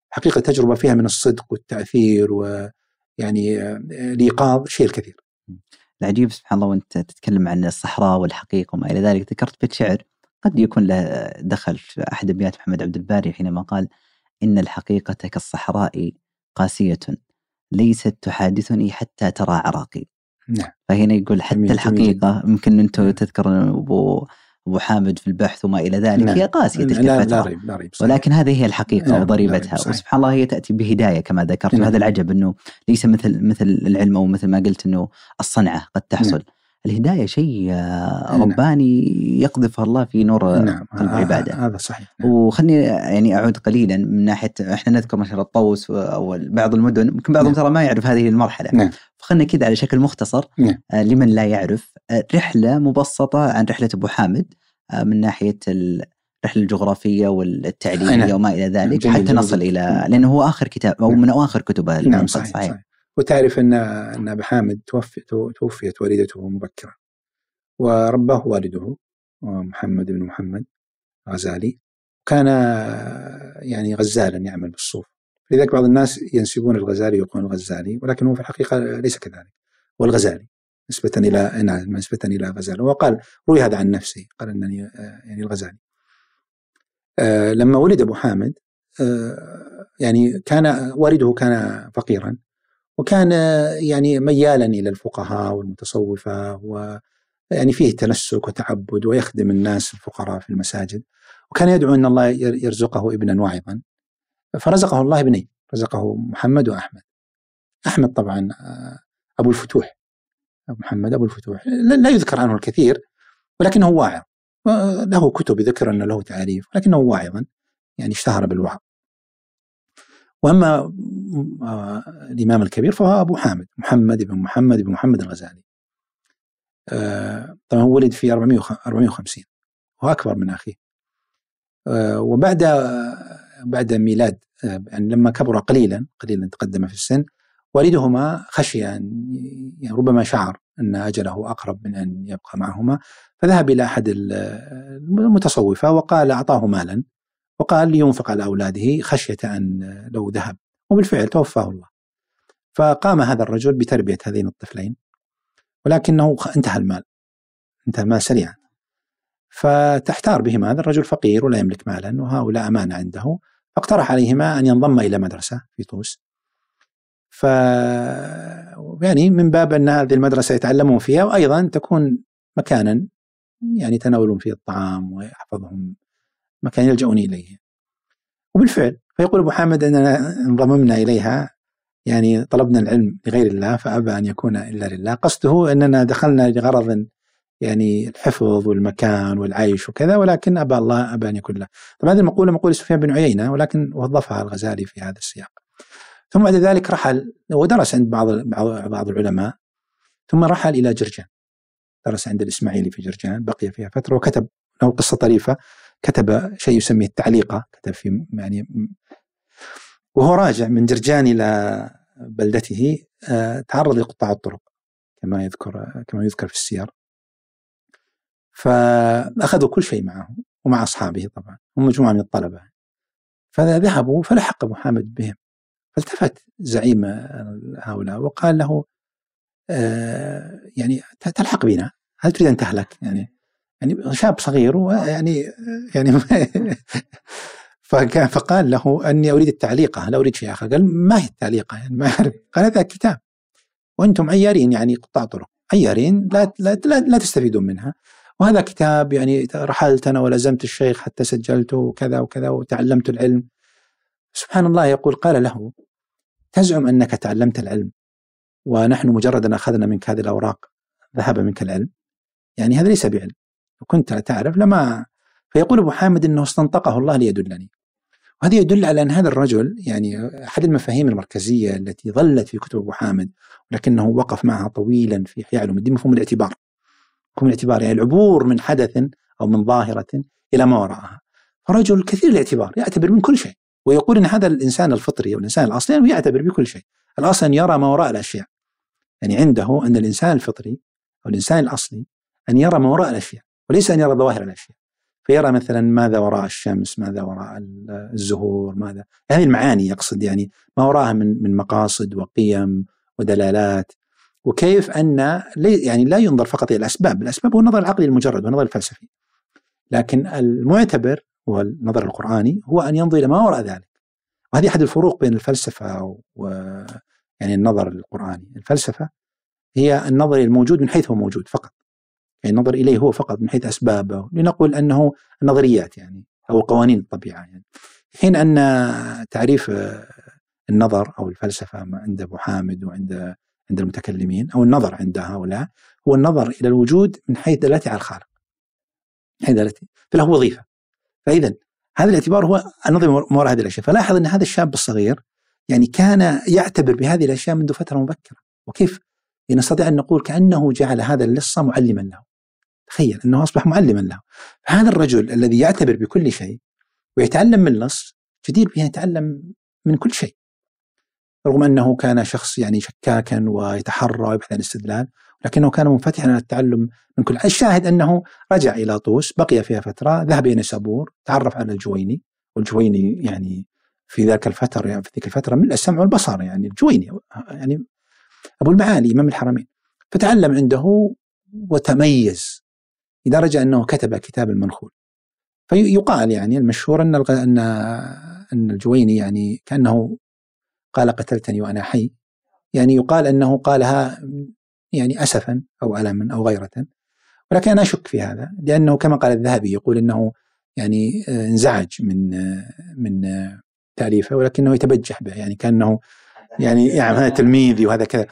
حقيقة التجربة فيها من الصدق والتأثير ويعني الإيقاظ شيء الكثير. العجيب سبحان الله وأنت تتكلم عن الصحراء والحقيقة وما إلى ذلك ذكرت بيت شعر قد يكون له دخل في أحد أبيات محمد عبد الباري حينما قال إن الحقيقة كالصحراء قاسية ليست تحادثني حتى ترى عراقي. نعم. فهنا يقول حتى الحقيقة يمكن أنتم نعم. تذكرون أبو أبو حامد في البحث وما إلى ذلك نعم. هي قاسية تلك لا, لا ريب لا ريب ولكن هذه هي الحقيقة نعم وضريبتها وسبحان الله هي تأتي بهداية كما ذكرت نعم. وهذا العجب إنه ليس مثل مثل العلم أو مثل ما قلت إنه الصنعة قد تحصل نعم. الهداية شيء نعم. رباني يقذفها الله في نور نعم. العبادة هذا صحيح نعم. وخلني يعني أعود قليلا من ناحية إحنا نذكر مثلا الطوس أو بعض المدن يمكن بعضهم نعم. ترى ما يعرف هذه المرحلة نعم. فخلنا كذا على شكل مختصر نعم. آه لمن لا يعرف آه رحلة مبسطة عن رحلة أبو حامد آه من ناحية الرحلة الجغرافية والتعليمية نعم. وما إلى ذلك جميل حتى جميل نصل جميل. إلى لأنه هو آخر كتاب أو نعم. من اواخر كتبه نعم صحيح, صحيح. صحيح. وتعرف ان أن أبو حامد توفي توفيت والدته مبكرا ورباه والده محمد بن محمد غزالي كان يعني غزالا يعمل بالصوف لذلك بعض الناس ينسبون الغزالي ويقولون الغزالي ولكن هو في الحقيقة ليس كذلك هو الغزالي نسبة إلى نعم نسبة إلى غزالي وقال روي هذا عن نفسه قال أنني يعني الغزالي. آه، لما ولد أبو حامد آه، يعني كان والده كان فقيرا وكان يعني ميالا إلى الفقهاء والمتصوفة و يعني فيه تنسك وتعبد ويخدم الناس الفقراء في المساجد وكان يدعو أن الله يرزقه ابنا واعظا. فرزقه الله ابنين رزقه محمد وأحمد. أحمد طبعا آه، أبو الفتوح. محمد أبو الفتوح. لا يذكر عنه الكثير ولكنه واعظ. له كتب ذكر أن له تعريف ولكنه واعظا يعني اشتهر بالوعظ. وأما آه، الإمام الكبير فهو أبو حامد محمد بن محمد بن محمد الغزالي. آه، طبعا هو ولد في 450 وهو أكبر من أخيه. آه، وبعد بعد ميلاد يعني لما كبر قليلا قليلا تقدم في السن والدهما خشي أن يعني ربما شعر أن أجله أقرب من أن يبقى معهما فذهب إلى أحد المتصوفة وقال أعطاه مالا وقال لينفق على أولاده خشية أن لو ذهب وبالفعل توفاه الله. فقام هذا الرجل بتربية هذين الطفلين ولكنه انتهى المال انتهى المال سريعا. فتحتار بهما هذا الرجل فقير ولا يملك مالا وهؤلاء أمانة عنده فاقترح عليهما أن ينضم إلى مدرسة في طوس. ف يعني من باب أن هذه المدرسة يتعلمون فيها وأيضا تكون مكانا يعني يتناولون فيه الطعام ويحفظهم مكان يلجؤون إليه. وبالفعل فيقول أبو حامد أننا انضممنا إليها يعني طلبنا العلم لغير الله فأبى أن يكون إلا لله. قصده أننا دخلنا لغرض يعني الحفظ والمكان والعيش وكذا ولكن أبى الله أبى أن يكون له. طبعا هذه المقولة مقولة سفيان بن عيينة ولكن وظفها الغزالي في هذا السياق. ثم بعد ذلك رحل ودرس عند بعض بعض العلماء ثم رحل إلى جرجان. درس عند الإسماعيلي في جرجان بقي فيها فترة وكتب له قصة طريفة كتب شيء يسميه التعليقة كتب في يعني وهو راجع من جرجان إلى بلدته آه، تعرض لقطاع الطرق كما يذكر كما يذكر في السير. فأخذوا كل شيء معه ومع أصحابه طبعا هم مجموعة من الطلبة. فذهبوا فلحق حامد بهم. فالتفت زعيم هؤلاء وقال له آه يعني تلحق بنا هل تريد أن تهلك؟ يعني يعني شاب صغير ويعني يعني فكان فقال له أني أريد التعليقه لا أريد شيء آخر. قال ما هي التعليقه يعني ما يعرف. قال هذا كتاب. وأنتم عيارين يعني قطاع طرق. عيارين لا لا, لا, لا تستفيدون منها. وهذا كتاب يعني رحلت أنا ولزمت الشيخ حتى سجلته وكذا وكذا وتعلمت العلم. سبحان الله يقول قال له تزعم أنك تعلمت العلم ونحن مجرد أن أخذنا منك هذه الأوراق ذهب منك العلم. يعني هذا ليس بعلم لو كنت تعرف لما فيقول أبو حامد إنه استنطقه الله ليدلني. وهذا يدل على أن هذا الرجل يعني أحد المفاهيم المركزية التي ظلت في كتب أبو حامد ولكنه وقف معها طويلا في احياء علوم الدين مفهوم الاعتبار. مفهوم الاعتبار يعني العبور من حدث أو من ظاهرة إلى ما وراءها. فرجل كثير الاعتبار يعتبر من كل شيء. ويقول إن هذا الإنسان الفطري أو الإنسان الأصلي انه يعتبر بكل شيء. الأصل أن يرى ما وراء الأشياء. يعني عنده أن الإنسان الفطري أو الإنسان الأصلي أن يرى ما وراء الأشياء وليس أن يرى ظواهر الأشياء. فيرى مثلا ماذا وراء الشمس ماذا وراء الزهور ماذا. هذه المعاني يقصد يعني ما وراها من من مقاصد وقيم ودلالات. وكيف أن يعني لا ينظر فقط إلى الأسباب، الأسباب هو النظر العقلي المجرد والنظر الفلسفي. لكن المعتبر هو النظر القرآني هو أن ينظر إلى ما وراء ذلك. وهذه أحد الفروق بين الفلسفة و يعني النظر القرآني، الفلسفة هي النظر الموجود من حيث هو موجود فقط. يعني النظر إليه هو فقط من حيث أسبابه لنقول أنه نظريات يعني أو قوانين الطبيعة يعني حين أن تعريف النظر أو الفلسفة عند أبو حامد وعند عند المتكلمين أو النظر عند هؤلاء هو النظر إلى الوجود من حيث دلالته على الخالق. حيث دلالته فله وظيفة. فاذا هذا الاعتبار هو النظر ما وراء هذه الأشياء، فلاحظ إن هذا الشاب الصغير يعني كان يعتبر بهذه الأشياء منذ فترة مبكرة، وكيف؟ نستطيع أن نقول كأنه جعل هذا اللصه معلما له. تخيل أنه أصبح معلما له. هذا الرجل الذي يعتبر بكل شيء ويتعلم من اللص جدير به يتعلم من كل شيء. رغم أنه كان شخص يعني شكاكا ويتحرى ويبحث عن الاستدلال لكنه كان منفتحا على التعلم من كل الشاهد أنه رجع إلى طوس بقي فيها فترة ذهب إلى نيسابور تعرف على الجويني والجويني يعني في ذاك الفترة يعني في ذيك الفترة من السمع والبصر يعني الجويني يعني أبو المعالي إمام الحرمين. فتعلم عنده وتميز لدرجة أنه كتب كتاب المنخول. فيقال يعني المشهور أن أن أن الجويني يعني كأنه قال قتلتني وأنا حي. يعني يقال أنه قالها يعني أسفا أو ألما أو غيرة. ولكن أنا أشك في هذا لأنه كما قال الذهبي يقول أنه يعني انزعج من من تأليفه ولكنه يتبجح به يعني كأنه يعني يعني هذا تلميذي وهذا كذا.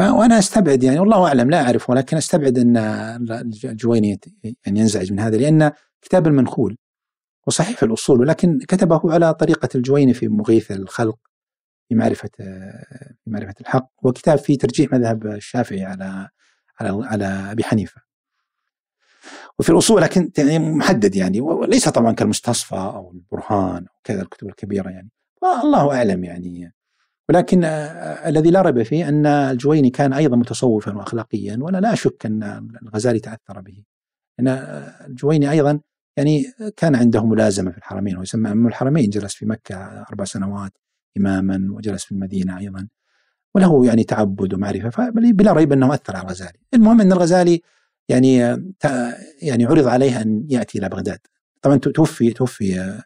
وأنا أستبعد يعني والله أعلم لا اعرف ولكن أستبعد أن الجويني يعني ينزعج من هذا لأن كتاب المنخول وصحيح في الأصول ولكن كتبه على طريقة الجويني في مغيث الخلق في معرفة في معرفة الحق وكتاب فيه ترجيح مذهب الشافعي على على على أبي حنيفة. وفي الأصول لكن يعني محدد يعني وليس طبعا كالمستصفى أو البرهان أو كذا الكتب الكبيرة يعني الله أعلم يعني ولكن آه، الذي لا ريب فيه أن الجويني كان أيضا متصوفا واخلاقيا وأنا لا اشك أن الغزالي تأثر به. أن الجويني أيضا يعني كان عنده ملازمة في الحرمين ويسمى امام الحرمين جلس في مكة أربع سنوات إماما وجلس في المدينة أيضا. وله يعني تعبد ومعرفة بلا ريب أنه أثر على الغزالي. المهم أن الغزالي يعني يعني عرض عليه أن يأتي إلى بغداد. طبعا توفي توفي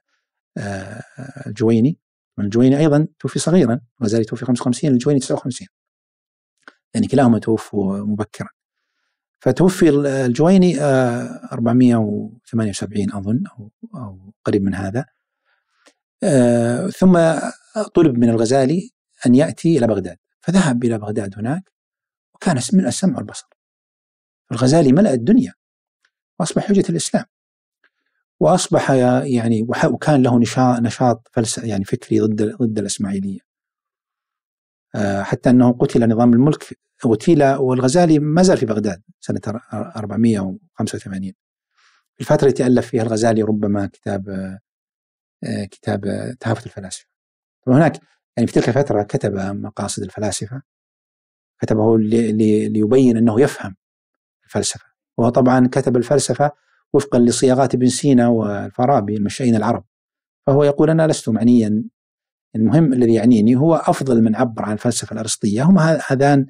الجويني. الجويني أيضا توفي صغيرا. غزالي توفي 55 الجويني 59 يعني كلاهما توفوا مبكرا. فتوفي الجويني 478 أظن أو أو قريب من هذا. آه، ثم طلب من الغزالي أن يأتي إلى بغداد فذهب إلى بغداد هناك وكان من السمع والبصر. الغزالي ملأ الدنيا وأصبح حجة الإسلام. وأصبح يعني وكان له نشاط فلسفي يعني فكري ضد ضد الإسماعيلية. آه، حتى أنه قتل نظام الملك اغتيل والغزالي ما زال في بغداد سنة 485 في الفترة التي ألف فيها الغزالي ربما كتاب آه، كتاب تهافت الفلاسفة. وهناك يعني في تلك الفترة كتب مقاصد الفلاسفة كتبه ليبين أنه يفهم الفلسفة. وهو طبعا كتب الفلسفة وفقا لصياغات ابن سينا والفارابي المشائين العرب. فهو يقول أنا لست معنيا المهم الذي يعنيني هو أفضل من عبر عن الفلسفة الأرسطية. هم هذان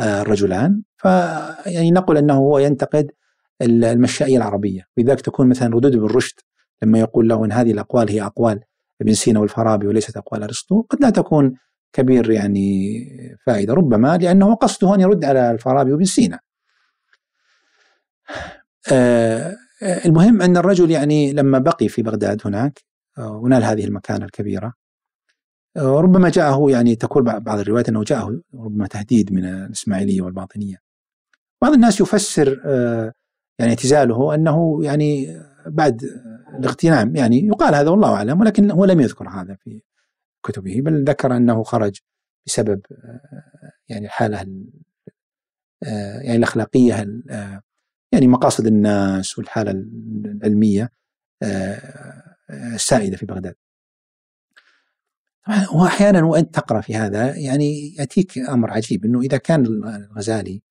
آه، الرجلان. فيعني نقول أنه هو ينتقد المشائية العربية. ولذلك تكون مثلا ردود ابن رشد لما يقول له أن هذه الأقوال هي أقوال ابن سينا والفارابي وليست أقوال أرسطو قد لا تكون كبير يعني فائدة ربما لأنه قصده أن يرد على الفارابي وابن سينا. آه، المهم أن الرجل يعني لما بقي في بغداد هناك آه، ونال هذه المكانة الكبيرة آه، ربما جاءه يعني تقول بعض الروايات أنه جاءه ربما تهديد من الإسماعيلية والباطنية. بعض الناس يفسر يعني اعتزاله أنه يعني بعد الاغتنام يعني يقال هذا والله أعلم ولكن هو لم يذكر هذا في كتبه بل ذكر أنه خرج بسبب يعني الحالة يعني الأخلاقية يعني مقاصد الناس والحالة العلمية السائدة في بغداد. طبعا واحيانا وانت تقرأ في هذا يعني يأتيك أمر عجيب إنه إذا كان الغزالي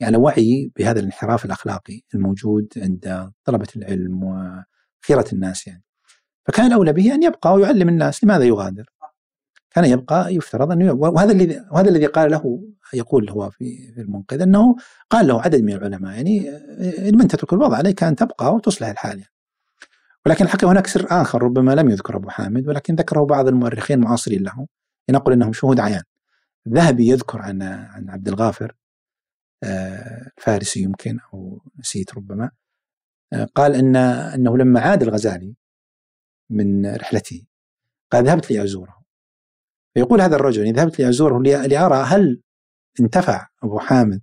يعني وعي بهذا الانحراف الأخلاقي الموجود عند طلبة العلم وخيرة الناس يعني فكان الأولى به أن يبقى ويعلم الناس لماذا يغادر؟ كان يبقى يفترض أنه وهذا الذي وهذا الذي قال له يقول هو في المنقذ أنه قال له عدد من العلماء يعني من تترك الوضع عليك أن تبقى وتصلح الحال يعني. ولكن الحقيقة هناك سر آخر ربما لم يذكر أبو حامد ولكن ذكره بعض المؤرخين المعاصرين له ينقل إنهم شهود عيان. الذهبي يذكر عن عن عبد الغافر الفارسي يمكن أو نسيت ربما. آه، قال ان إنه لما عاد الغزالي من رحلته قال ذهبت لازوره فيقول هذا الرجل إذا ذهبت لأزوره لأرى هل انتفع أبو حامد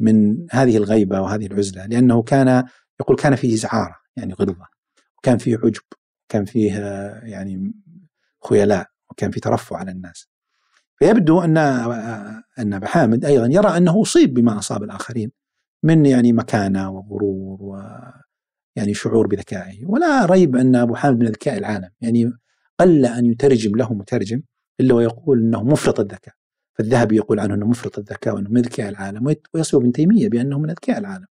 من هذه الغيبة وهذه العزلة لأنه كان يقول كان فيه زعارة يعني غلظة وكان فيه عجب كان فيه يعني خيلاء وكان فيه ترفع على الناس. فيبدو أن أن أبا حامد أيضا يرى أنه أصيب بما أصاب الآخرين من يعني مكانة وغرور و يعني شعور بذكائه. ولا ريب أن أبو حامد من ذكاء العالم. يعني قل أن يترجم له مترجم إلا ويقول أنه مفرط الذكاء. فالذهبي يقول عنه أنه مفرط الذكاء وأنه من أذكياء العالم. ويصف ابن تيمية بأنه من أذكياء العالم.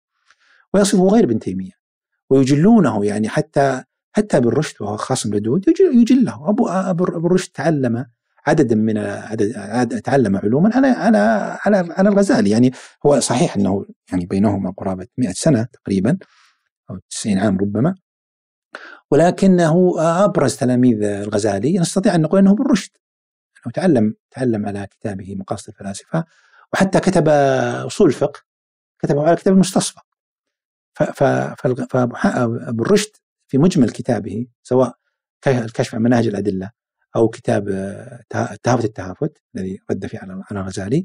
ويصفه غير ابن تيمية. ويجلونه يعني حتى حتى ابن رشد وهو خاصم لدود يجله. أبو أبو رشد تعلم عددا من عدد تعلم علوما. على على على على الغزالي. يعني هو صحيح أنه يعني بينهما قرابة 100 سنة تقريبا أو 90 عام ربما. ولكنه أبرز تلاميذ الغزالي نستطيع أن نقول أنه ابن رشد أنه تعلم تعلم على كتابه مقاصد الفلاسفة وحتى كتب أصول الفقه كتبه على كتاب المستصفى. فأبو الرشد في مجمل كتابه سواء الكشف عن مناهج الأدلة أو كتاب تهافت التهافت الذي رد فيه على الغزالي.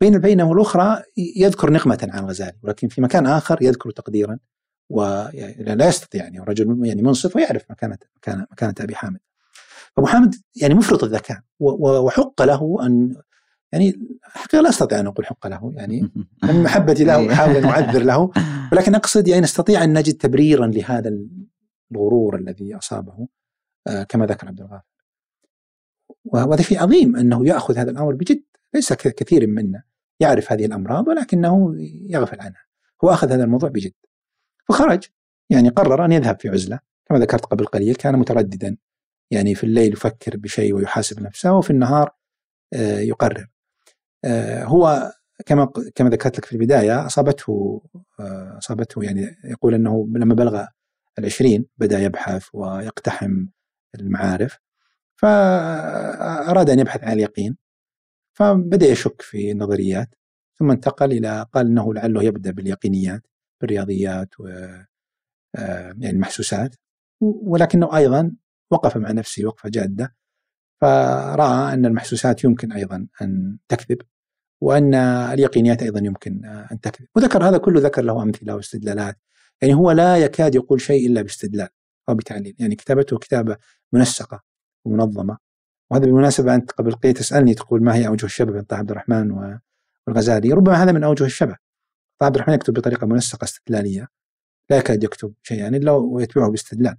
بين البينه والاخرى يذكر نقمة عن الغزالي ولكن في مكان آخر يذكر تقديرا ولا يستطيع يعني رجل يعني منصف ويعرف مكانة مكانة أبي حامد. ابو حامد يعني مفرط الذكاء وحق له أن يعني حقيقة لا أستطيع أن أقول حق له يعني من محبتي له أحاول أن أعذر له ولكن أقصد يعني نستطيع أن نجد تبريرا لهذا الغرور الذي أصابه آه، كما ذكر عبد الغافر وهذا شيء عظيم أنه يأخذ هذا الأمر بجد ليس كثير منا يعرف هذه الأمراض ولكنه يغفل عنها. هو أخذ هذا الموضوع بجد. فخرج يعني قرر أن يذهب في عزلة. كما ذكرت قبل قليل كان مترددا. يعني في الليل يفكر بشيء ويحاسب نفسه وفي النهار آه، يقرر. آه، هو كما كما ذكرت لك في البداية أصابته آه، أصابته يعني يقول أنه لما بلغ العشرين بدأ يبحث ويقتحم المعارف. فأراد أن يبحث عن اليقين فبدأ يشك في النظريات ثم انتقل إلى قال إنه لعله يبدأ باليقينيات بالرياضيات و يعني المحسوسات ولكنه أيضا وقف مع نفسه وقفة جادة فرأى أن المحسوسات يمكن أيضا أن تكذب وأن اليقينيات أيضا يمكن أن تكذب. وذكر هذا كله ذكر له أمثلة واستدلالات. يعني هو لا يكاد يقول شيء إلا باستدلال أو بتعليل. يعني كتابته كتابة منسقة. ومنظمة. وهذا بالمناسبه أنت قبل قليل تسألني تقول ما هي أوجه الشبه بين طه عبد الرحمن والغزالي؟ ربما هذا من أوجه الشبه. طه عبد الرحمن يكتب بطريقة منسقة استدلالية. لا يكاد يكتب شيئا إلا ويتبعه باستدلال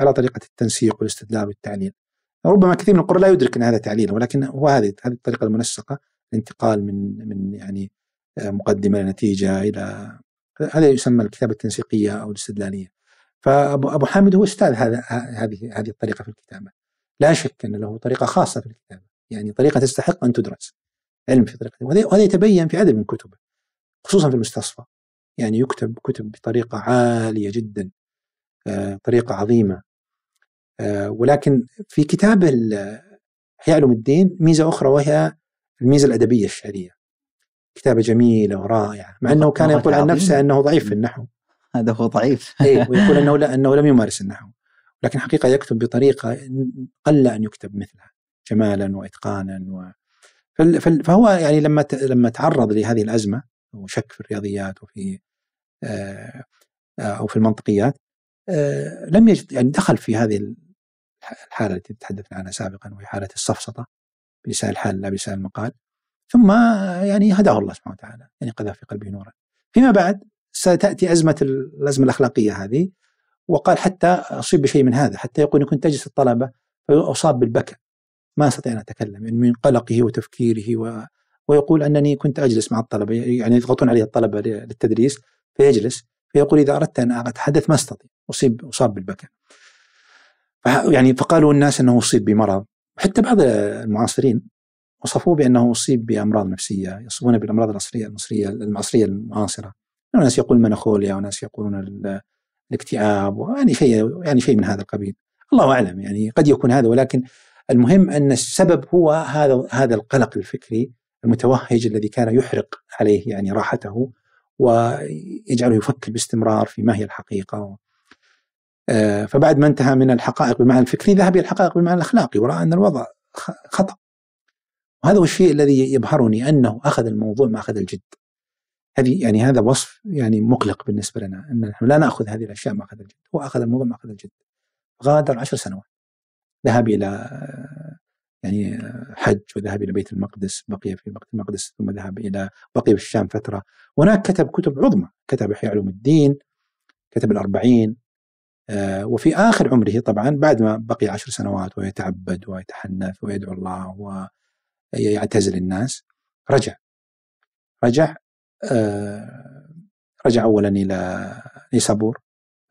على طريقة التنسيق والاستدلال والتعليل. ربما كثير من القراء لا يدرك أن هذا تعليل ولكن هو هذه هذه الطريقة المنسقة الانتقال من من يعني آه، مقدمة لنتيجه إلى هذا يسمى الكتابة التنسيقية أو الاستدلالية. فابو أبو حامد هو أستاذ هذا هذه هذه الطريقة في الكتابة. لا شك أن له طريقة خاصة في الكتابة يعني طريقة تستحق أن تدرس علم في طريقته وهذا يتبين في عدد من كتبه خصوصا في المستصفى يعني يكتب كتب بطريقة عالية جدا آه، طريقة عظيمة آه، ولكن في كتاب احياء علوم الدين ميزة أخرى وهي الميزة الأدبية الشعرية. كتابة جميلة ورائعة مع أنه كان يقول عن نفسه أنه ضعيف في النحو. هذا هو ضعيف. اي ويقول أنه لا أنه لم يمارس النحو. لكن حقيقة يكتب بطريقة قل أن يكتب مثلها جمالا واتقانا و فهو يعني لما لما تعرض لهذه الأزمة وشك في الرياضيات وفي آه، أو في المنطقيات آه، لم يجد يعني دخل في هذه الحالة التي تحدثنا عنها سابقا وهي حالة السفسطه بلسان الحال لا بلسان المقال ثم يعني هداه الله سبحانه وتعالى يعني قذف في قلبه نورا. فيما بعد ستأتي أزمة الأزمة الأخلاقية هذه وقال حتى أصيب بشيء من هذا حتى يقول كنت اجلس الطلبة فأصاب بالبكاء. ما أستطيع أن أتكلم يعني من قلقه وتفكيره و ويقول أنني كنت أجلس مع الطلبة يعني يضغطون علي الطلبة للتدريس فيجلس فيقول إذا أردت أن أتحدث ما أستطيع أصيب أصاب بالبكاء. يعني فقالوا الناس إنه اصيب بمرض حتى بعض المعاصرين وصفوه بأنه اصيب بأمراض نفسية يصفونه بالأمراض العصرية المصرية المعصريه المعاصرة. ناس يقول مناخوليا وناس يقولون الاكتئاب يعني شيء يعني شيء من هذا القبيل. الله أعلم يعني قد يكون هذا ولكن المهم أن السبب هو هذا هذا القلق الفكري المتوهج الذي كان يحرق عليه يعني راحته ويجعله يفكر باستمرار في ما هي الحقيقة. آه، فبعد ما انتهى من الحقائق بالمعنى الفكري ذهب إلى الحقائق بالمعنى الأخلاقي ورأى أن الوضع خطأ. وهذا هو الشيء الذي يبهرني أنه أخذ الموضوع ما اخذ الجد. هذه يعني هذا وصف يعني مقلق بالنسبة لنا إن نحن لا نأخذ هذه الأشياء ما اخذ الجد. هو أخذ الموضوع ما اخذ الجد. غادر عشر سنوات. ذهب إلى يعني حج وذهب إلى بيت المقدس بقي في بيت المقدس ثم ذهب إلى بقي في الشام فترة. هناك كتب كتب عظمى. كتب إحياء علوم الدين كتب الأربعين آه، وفي آخر عمره طبعا بعد ما بقي عشر سنوات ويتعبد ويتحنث ويدعو الله ويعتزل الناس رجع. رجع رجع أولا إلى نيسابور.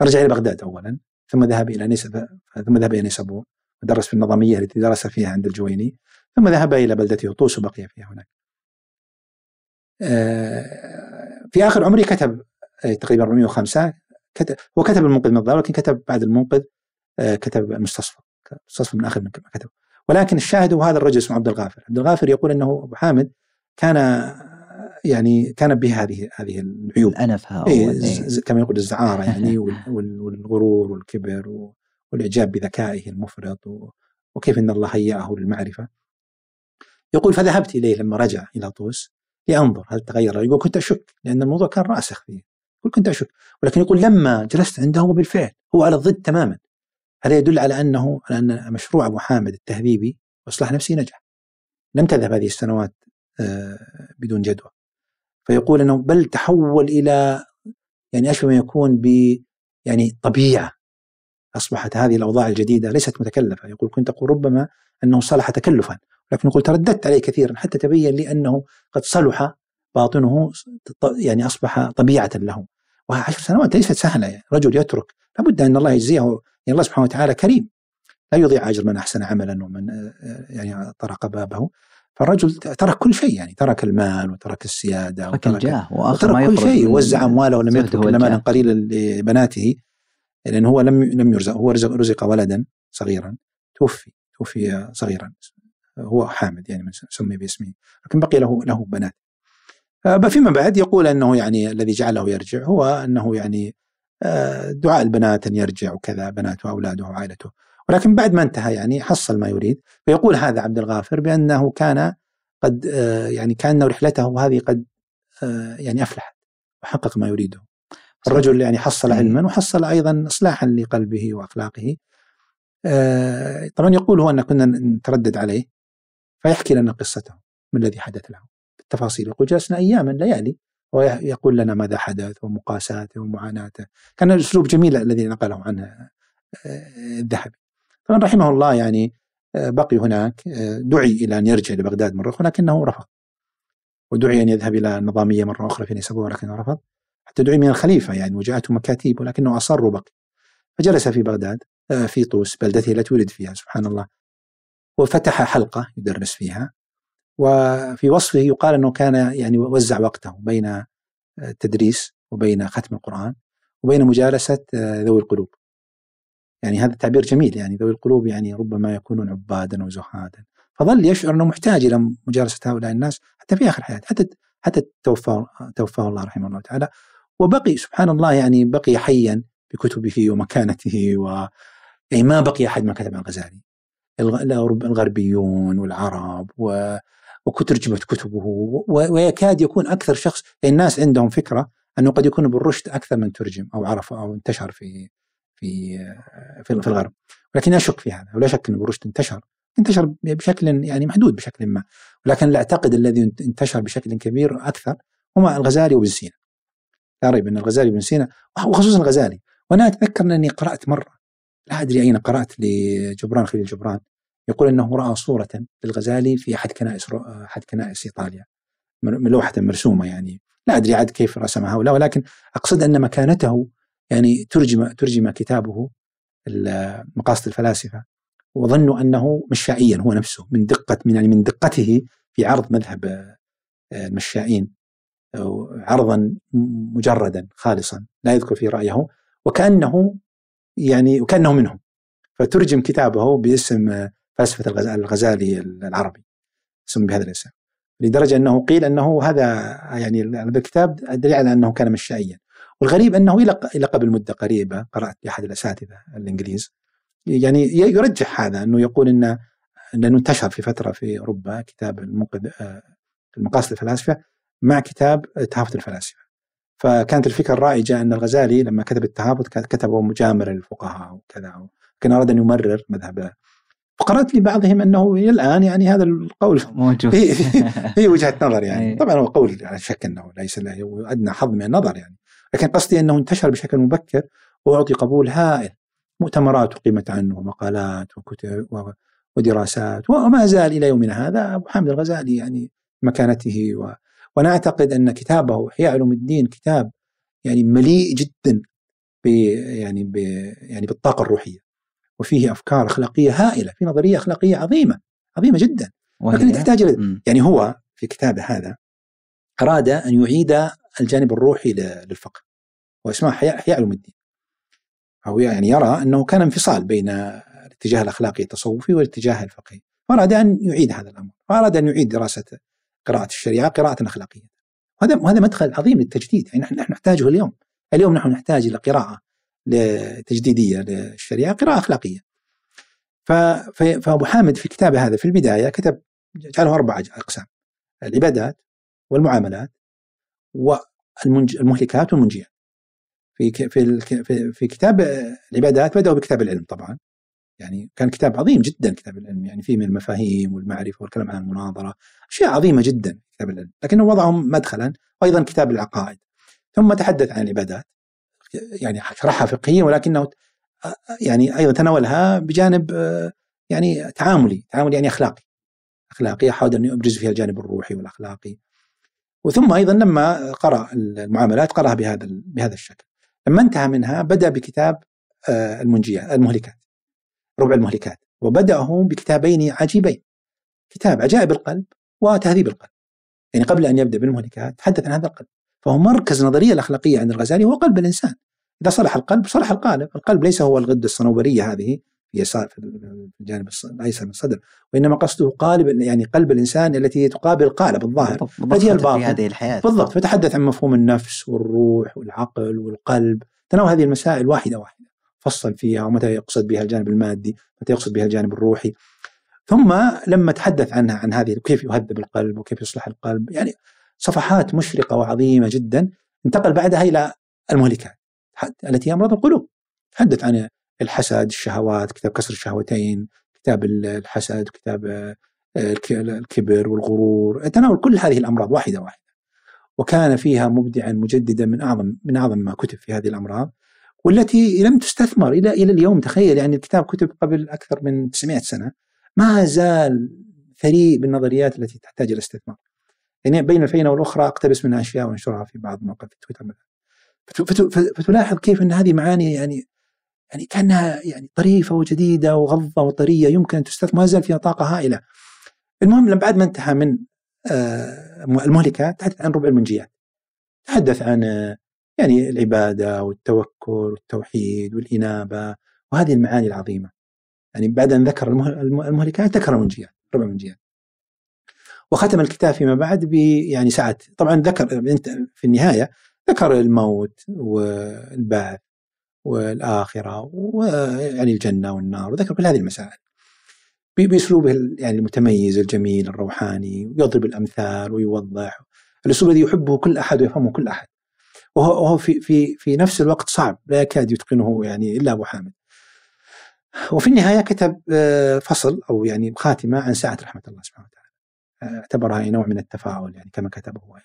رجع إلى بغداد أولا ثم ذهب إلى نيسابور ثم ذهب إلى نيسابور. ودرس في النظامية التي درس فيها عند الجويني ثم ذهب إلى بلدته طوس وبقي فيها هناك. آه، في آخر عمره كتب تقريبا 405 كتب هو كتب المنقذ من الضلال ولكن كتب بعد المنقذ آه، كتب المستصفى. المستصفى من آخر ما كتب ولكن الشاهد هو هذا الرجل اسمه عبد الغافر. عبد الغافر يقول إنه أبو حامد كان يعني كان به هذه هذه العيوب. الانف إيه, إيه. كما يقول الزعاره يعني والغرور والكبر والإعجاب بذكائه المفرط وكيف إن الله هيأه للمعرفة. يقول فذهبت إليه لما رجع إلى طوس لأنظر هل تغير. يقول كنت أشك لأن الموضوع كان راسخ فيه. يقول كنت أشك ولكن يقول لما جلست عنده هو بالفعل هو على الضد تماما. هذا يدل على أنه على أن مشروع أبو حامد التهذيبي وإصلاح نفسي نجح. لم تذهب هذه السنوات آه، بدون جدوى. فيقول أنه بل تحول إلى يعني أشبه ما يكون ب يعني طبيعة. أصبحت هذه الأوضاع الجديدة ليست متكلفة. يقول كنت أقول ربما أنه صلح تكلفا لكن يقول ترددت عليه كثيرا حتى تبين لي أنه قد صلح باطنه يعني أصبح طبيعة له. وعشر سنوات ليست سهلة. يعني رجل يترك لابد أن الله يجزيه يعني الله سبحانه وتعالى كريم. لا يضيع أجر من أحسن عملا ومن يعني طرق بابه. فالرجل ترك كل شيء يعني ترك المال وترك السيادة ترك الجاه وترك كل شيء وزع أمواله ولم يترك إلا مالا قليلا لبناته لأنه هو لم لم يرزق هو رزق, رزق ولدا صغيرا توفي توفي صغيرا هو حامد يعني من سمي باسمه لكن بقي له له بنات. آه، فيما بعد يقول أنه يعني الذي جعله يرجع هو أنه يعني آه، دعاء البنات أن يرجع وكذا بناته واولاده وعائلته ولكن بعد ما انتهى يعني حصل ما يريد. فيقول هذا عبد الغافر بأنه كان قد آه، يعني كأنه رحلته هذه قد آه، يعني أفلحت وحقق ما يريده. الرجل يعني حصل إيه. علما وحصل أيضا إصلاحا لقلبه وأخلاقه. آه، طبعا يقول هو أن كنا نتردد عليه فيحكي لنا قصته ما الذي حدث له. بالتفاصيل يقول جلسنا أياما ليالي ويقول لنا ماذا حدث ومقاساته ومعاناته. كان الأسلوب جميل الذي نقله عنه الذهبي. طبعا رحمه الله يعني آه، بقي هناك آه، دعي إلى أن يرجع لبغداد مرة أخرى لكنه رفض. ودعي أن يذهب إلى النظامية مرة أخرى في نيسابور لكنه رفض. حتى دعي من الخليفة يعني وجاءته مكاتيب ولكنه أصر وبقي. فجلس في بغداد آه، في طوس بلدته التي ولد فيها سبحان الله. وفتح حلقة يدرس فيها وفي وصفه يقال أنه كان يعني وزع وقته بين التدريس وبين ختم القرآن وبين مجالسة ذوي القلوب. يعني هذا التعبير جميل يعني ذوي القلوب يعني ربما يكونون عبادا وزهادا فظل يشعر أنه محتاج إلى مجالسة هؤلاء الناس حتى في آخر حياته حتى حتى توفاه توفاه الله رحمه الله تعالى. وبقي سبحان الله يعني بقي حيا بكتبه ومكانته و يعني ما بقي أحد ما كتب عن الغزالي. الغربيون والعرب و وترجمت كتبه ويكاد يكون أكثر شخص يعني الناس عندهم فكرة أنه قد يكون ابن رشد أكثر من ترجم أو عرف أو انتشر في في في, في الغرب. ولكن اشك في هذا ولا شك ان رشد انتشر. انتشر بشكل يعني محدود بشكل ما. ولكن لا اعتقد الذي انتشر بشكل كبير أكثر هما الغزالي وابن سينا. لا ريب أن الغزالي وابن سينا وخصوصا الغزالي. وأنا أتذكر اني قرأت مرة لا أدري أين قرأت لجبران خليل جبران يقول إنه رأى صورة للغزالي في أحد كنائس أحد كنائس إيطاليا. من لوحه مرسومة يعني. لا أدري عاد كيف رسمها ولا ولكن أقصد أن مكانته يعني ترجم ترجم كتابه مقاصد الفلاسفة وظنوا أنه مشائيا هو نفسه من دقة من يعني من دقته في عرض مذهب آه، المشائين عرضا مجردا خالصا لا يذكر فيه رأيه وكأنه يعني وكأنه منهم. فترجم كتابه باسم آه، فلسفة الغزالي العربي اسم بهذا الاسم لدرجة أنه قيل أنه هذا يعني هذا الكتاب دليل على أنه كان مشائيا. والغريب أنه إلى إلى قبل مدة قريبة قرأت لأحد الأساتذة الإنجليز يعني يرجح هذا أنه يقول إن لأنه انتشر في فترة في أوروبا كتاب المنقذ آه، المقاصد الفلاسفة مع كتاب تهافت الفلاسفة. فكانت الفكرة الرائجة أن الغزالي لما كتب التهافت كتبه مجامرا للفقهاء وكذا كان أراد أن يمرر مذهب وقرات لبعضهم أنه إلى الآن يعني هذا القول موجود. في, في وجهة نظر يعني. إيه. طبعا هو قول على شك أنه ليس له ادنى حظ من النظر يعني. لكن قصدي أنه انتشر بشكل مبكر وأعطي قبول هائل. مؤتمرات اقيمت عنه ومقالات وكتب ودراسات وما زال إلى يومنا هذا. أبو حامد الغزالي يعني مكانته و... وأنا أعتقد أن كتابه إحياء علوم الدين كتاب يعني مليء جدا ب يعني ب يعني بالطاقة الروحية. وفيه أفكار أخلاقية هائلة في نظرية أخلاقية عظيمة عظيمة جدا. لكن تحتاج يعني هو في كتابه هذا أراد أن يعيد الجانب الروحي للفقه واسمه علوم الدين هو يعني يرى أنه كان انفصال بين الاتجاه الأخلاقي التصوفي والاتجاه الفقهي. فاراد أن يعيد هذا الأمر. فاراد أن يعيد دراسة قراءة الشريعة قراءة أخلاقية. وهذا وهذا مدخل عظيم للتجديد. يعني نحن نحتاجه اليوم. اليوم نحن نحتاج إلى قراءة تجديديه للشريعة قراءة أخلاقية. فأبو حامد في كتابه هذا في البداية كتب جعله أربع أقسام. العبادات والمعاملات والمهلكات والمنجيات. في في في كتاب العبادات بدأوا بكتاب العلم طبعا. يعني كان كتاب عظيم جدا كتاب العلم يعني فيه من المفاهيم والمعرفة والكلام عن المناظرة أشياء عظيمة جدا كتاب العلم. لكنه وضعهم مدخلا وأيضا كتاب العقائد. ثم تحدث عن العبادات. يعني شرحها فقهيا ولكنه يعني أيضا تناولها بجانب يعني تعاملي تعاملي يعني أخلاقي. أخلاقي أحاول أن ابرز فيها الجانب الروحي والأخلاقي. وثم أيضا لما قرأ المعاملات قرأها بهذا بهذا الشكل. لما انتهى منها بدأ بكتاب آه، المنجيات المهلكات ربع المهلكات وبدأه بكتابين عجيبين. كتاب عجائب القلب وتهذيب القلب. يعني قبل أن يبدأ بالمهلكات تحدث عن هذا القلب. فهو مركز النظريه الأخلاقية عند الغزالي هو قلب الإنسان. إذا صلح القلب صلح القالب. القلب ليس هو الغدة الصنوبرية هذه. يسار في الجانب الأيسر من الصدر. وإنما قصده قالب يعني قلب الإنسان التي تقابل قالب الظاهر. فهي الباطن. في هذه الحياة. بالضبط. فتحدث عن مفهوم النفس والروح والعقل والقلب. تناول هذه المسائل واحدة واحدة. فصل فيها ومتى يقصد بها الجانب المادي متى يقصد بها الجانب الروحي. ثم لما تحدث عنها عن هذه كيف يهذب القلب وكيف يصلح القلب. يعني صفحات مشرقة وعظيمة جدا. انتقل بعدها إلى المهلكات التي هي أمراض القلوب. تحدث عن الحسد الشهوات كتاب كسر الشهوتين كتاب الحسد كتاب آه، الكبر والغرور تناول كل هذه الأمراض واحدة واحدة وكان فيها مبدعا مجددا من أعظم من أعظم ما كتب في هذه الأمراض والتي لم تستثمر إلى إلى اليوم تخيل يعني الكتاب كتب قبل أكثر من 900 سنة ما زال ثري بالنظريات التي تحتاج إلى استثمار. يعني بين الفينة والأخرى أقتبس منها أشياء وانشرها في بعض المواقع في تويتر مثلا. فتلاحظ كيف إن هذه معاني يعني يعني كأنها يعني طريفة وجديدة وغضة وطرية يمكن أن تستثمر ما زال فيها طاقة هائلة. المهم لما بعد ما انتهى من آه، المهلكات تحدث عن ربع المنجيات. تحدث عن يعني العبادة والتوكل والتوحيد والإنابة وهذه المعاني العظيمة. يعني بعد أن ذكر المهلكات ذكر المنجيات ربع المنجيات وختم الكتاب فيما بعد ب يعني ساعة طبعا ذكر في النهاية ذكر الموت والبعث والآخرة ويعني الجنة والنار وذكر كل هذه المسائل. بأسلوبه يعني المتميز الجميل الروحاني ويضرب الأمثال ويوضح. الأسلوب الذي يحبه كل أحد ويفهمه كل أحد. وهو في في في نفس الوقت صعب لا يكاد يتقنه يعني إلا أبو حامد. وفي النهاية كتب آه، فصل أو يعني خاتمة عن ساعة رحمة الله سبحانه وتعالى. اعتبرها نوع من التفاؤل يعني كما كتبه هو.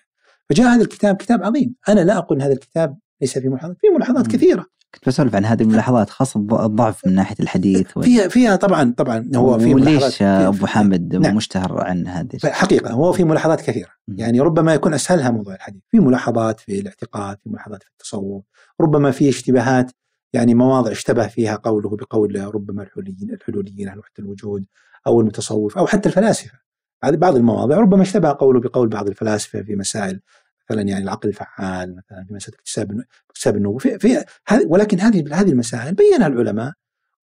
فجاء هذا الكتاب كتاب عظيم. أنا لا أقول ان هذا الكتاب ليس فيه ملاحظات. في ملاحظات كثيرة. كنت بسولف عن هذه الملاحظات خاصة الضعف من ناحية الحديث و... فيها فيها طبعا طبعا هو في وليش أبو حامد نعم. مشتهر عن هذه؟ حقيقة هو في ملاحظات كثيرة. يعني ربما يكون اسهلها موضوع الحديث. في ملاحظات في الاعتقاد في ملاحظات في التصوف. ربما في اشتباهات يعني مواضع اشتبه فيها قوله بقول ربما الحلوليين الحلوليين أهل وحدة الوجود أو المتصوف أو حتى الفلاسفة. هذه بعض المواضع ربما اشتبه قوله بقول بعض الفلاسفة في مسائل مثلا يعني العقل الفعال مثلا في مسألة اكتساب اكتساب النبوه في, في ولكن هذه هذه المسائل بينها العلماء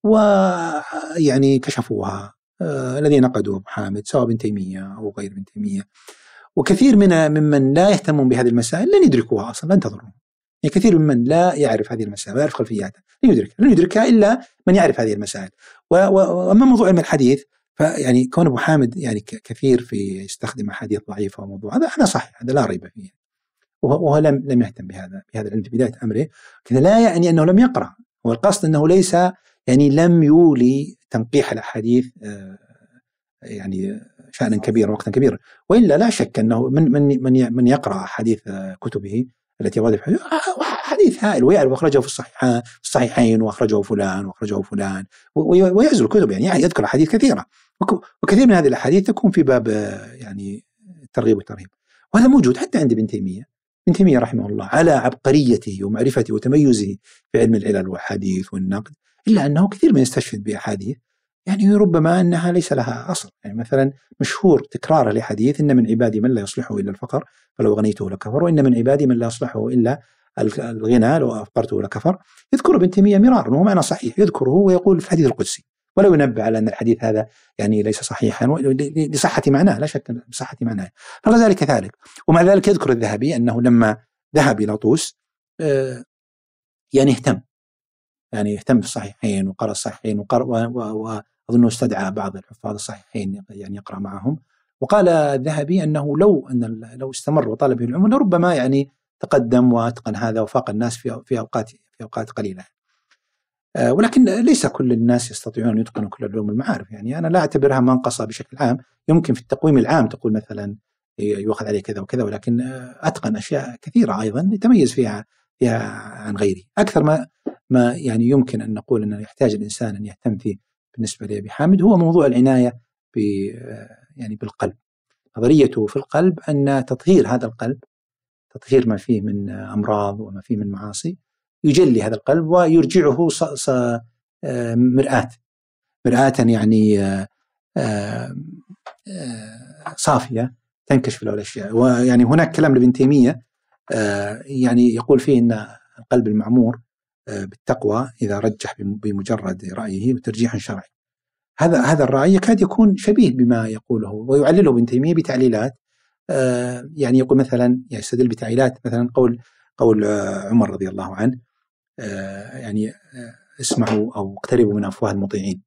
ويعني كشفوها. آه الذين نقدوا ابو حامد سواء ابن تيمية أو غير ابن تيمية. وكثير من ممن لا يهتمون بهذه المسائل لن يدركوها أصلا لن تضرهم يعني كثير ممن لا يعرف هذه المسائل ويعرف خلفياتها لن يدركها لن يدركها إلا من يعرف هذه المسائل. وأما موضوع علم الحديث فيعني كون أبو حامد يعني كثير في يستخدم أحاديث ضعيفة وموضوع هذا هذا صحيح هذا لا ريب فيه. وهو لم لم يهتم بهذا بهذا العلم في بداية أمره. كذا لا يعني أنه لم يقرأ. هو القصد أنه ليس يعني لم يولي تنقيح الأحاديث آه، يعني شأنا كبيرا وقتا كبيرا. وإلا لا شك أنه من من من من يقرأ احاديث آه، كتبه التي ورد في حديث هائل ويعرف أخرجه في الصحيحين الصحيحين وأخرجه فلان وأخرجه فلان ويعزل الكتب. يعني, يعني يذكر أحاديث كثيرة. وكثير من هذه الأحاديث تكون في باب يعني الترغيب والترهيب وهذا موجود حتى عند ابن تيمية. ابن تيمية رحمه الله على عبقريته ومعرفته وتميزه في علم العلل والحديث والنقد إلا أنه كثير من يستشهد بأحاديث يعني ربما أنها ليس لها أصل، يعني مثلا مشهور تكراره لحديث إن من عبادي من لا يصلحه إلا الفقر فلو غنيته لكفر وإن من عبادي من لا يصلحه إلا الغنى لو أفقرته لكفر يذكر ابن تيمية مرارا وهو معنى صحيح يذكره ويقول في الحديث القدسي ولا ينبه على أن الحديث هذا يعني ليس صحيحا لصحة معناه لا شك بصحه معناه. فالغزالي كذلك ومع ذلك يذكر الذهبي أنه لما ذهب إلى طوس آه، يعني اهتم. يعني اهتم بالصحيحين وقرأ الصحيحين وقرأ وأظنه استدعى بعض الحفاظ الصحيحين يعني يقرأ معهم. وقال الذهبي أنه لو أن لو استمر وطالب العلم لربما يعني تقدم وأتقن هذا وفاق الناس في في أوقات في أوقات قليلة. آه، ولكن ليس كل الناس يستطيعون أن يتقنوا كل العلوم المعارف. يعني أنا لا أعتبرها منقصة بشكل عام. يمكن في التقويم العام تقول مثلا يؤخذ عليه كذا وكذا ولكن أتقن أشياء كثيرة أيضا يتميز فيها فيها عن غيره أكثر ما ما يعني يمكن أن نقول أنه يحتاج الإنسان أن يهتم فيه بالنسبة لابي حامد هو موضوع العناية ب يعني بالقلب. نظريته في القلب أن تطهير هذا القلب تطهير ما فيه من أمراض وما فيه من معاصي يجلي هذا القلب ويرجعه مرآة. مرآة يعني صافية تنكشف له الأشياء. ويعني هناك كلام لابن تيمية يعني يقول فيه أن القلب المعمور بالتقوى إذا رجح بمجرد رأيه وترجيح شرعي. هذا هذا الرأي يكاد يكون شبيه بما يقوله. ويعلله ابن تيمية بتعليلات آه، يعني يقول مثلا يعني يستدل بتعليلات مثلا قول قول عمر رضي الله عنه آه، يعني اسمعوا أو اقتربوا من أفواه المطيعين.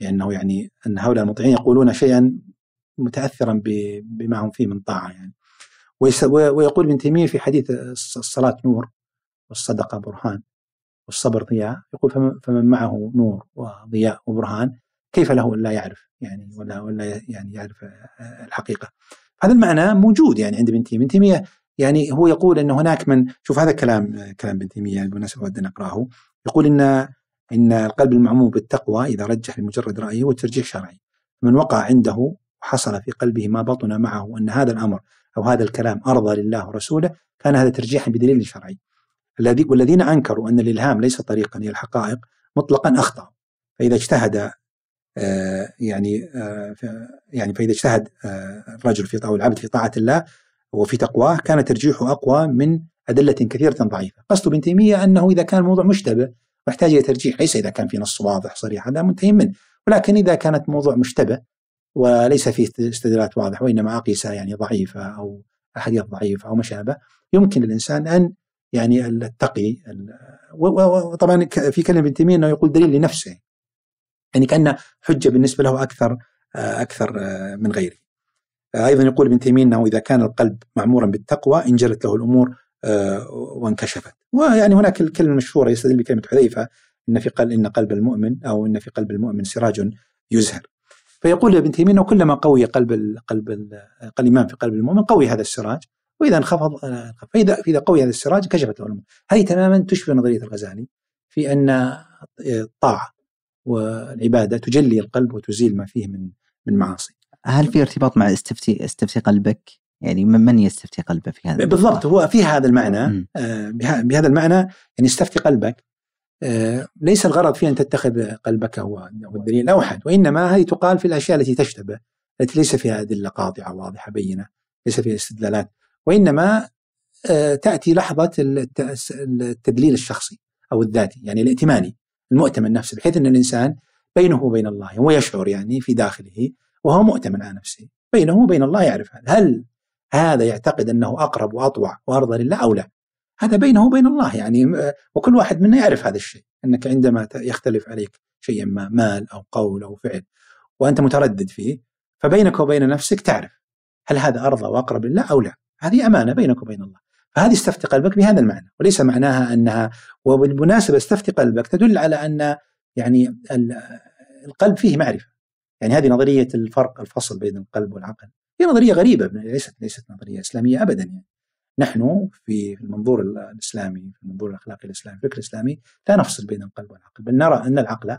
لأنه يعني أن هؤلاء المطيعين يقولون شيئا متاثرا بما هم فيه من طاعة يعني. ويقول ابن تيمية في حديث الصلاة نور والصدقة برهان والصبر ضياء. يقول فمن معه نور وضياء وبرهان كيف له الا يعرف يعني ولا ولا يعني يعرف الحقيقة؟ هذا المعنى موجود يعني عند ابن تيمية. ابن تيمية يعني هو يقول إن هناك من شوف هذا كلام كلام ابن تيمية بالمناسبه ودنا نقرأه. يقول إن إن القلب المعموم بالتقوى إذا رجح بمجرد رأيه هو ترجيح شرعي. من وقع عنده وحصل في قلبه ما بطن معه ان هذا الأمر أو هذا الكلام أرضى لله ورسوله كان هذا ترجيحا بدليل شرعي. الذي والذين أنكروا أن الإلهام ليس طريقا إلى الحقائق مطلقا اخطاوا فإذا اجتهد آه، يعني آه، يعني فإذا اجتهد آه، الرجل في أو العبد في طاعة الله وفي تقواه كان ترجيحه أقوى من أدلة كثيرة ضعيفة، قصد ابن تيمية أنه إذا كان الموضوع مشتبه محتاج إلى ترجيح ليس إذا كان في نص واضح صريح هذا منتهي منه، ولكن إذا كانت موضوع مشتبه وليس فيه استدلالات واضحة وإنما اقيسه يعني ضعيفة أو أحاديث ضعيفة أو ما شابه يمكن للإنسان أن يعني التقي وطبعا في كلمة ابن تيمية إنه يقول دليل لنفسه. يعني كانه حجة بالنسبة له أكثر أكثر من غيره. أيضا يقول ابن تيمية إنه إذا كان القلب معمورا بالتقوى انجلت له الأمور وانكشفت. ويعني هناك الكلمة المشهورة يستدل بكلمة حذيفة إن في قلب إن قلب المؤمن أو إن في قلب المؤمن سراج يزهر. فيقول ابن تيمية إنه كلما قوي قلب قلب الايمان في قلب المؤمن قوي هذا السراج وإذا انخفض فإذا اذا قوي هذا السراج كشفت له الأمور. هذه تماما تشبه نظرية الغزالي في أن الطاعه والعبادة تجلي القلب وتزيل ما فيه من من معاصي. هل في ارتباط مع استفتي استفتي قلبك؟ يعني من يستفتي قلبه في هذا؟ بالضبط هو في هذا المعنى آه بهذا المعنى يعني استفتي قلبك آه ليس الغرض في أن تتخذ قلبك هو الدليل الأوحد وإنما هذه تقال في الأشياء التي تشتبه التي ليس فيها أدلة قاطعة واضحة بينة ليس فيها استدلالات وإنما آه تأتي لحظة التدليل الشخصي أو الذاتي يعني الائتماني المؤتمن نفسه بحيث أن الإنسان بينه وبين الله هو يشعر يعني في داخله وهو مؤتمن على نفسه بينه وبين الله يعرف هذا. هل هذا يعتقد أنه أقرب وأطوع وأرضى لله أو لا؟ هذا بينه وبين الله يعني وكل واحد منا يعرف هذا الشيء أنك عندما يختلف عليك شيء ما مال أو قول أو فعل وأنت متردد فيه فبينك وبين نفسك تعرف هل هذا أرضى وأقرب لله أو لا. هذه أمانة بينك وبين الله. فهذه استفتي قلبك بهذا المعنى وليس معناها أنها وبالمناسبة استفتي قلبك تدل على أن يعني القلب فيه معرفة. يعني هذه نظرية الفرق الفصل بين القلب والعقل. هي نظرية غريبة ليست ليست نظرية إسلامية ابدا يعني. نحن في المنظور الإسلامي في المنظور الأخلاقي الإسلامي الفكر الإسلامي لا نفصل بين القلب والعقل بل نرى أن العقل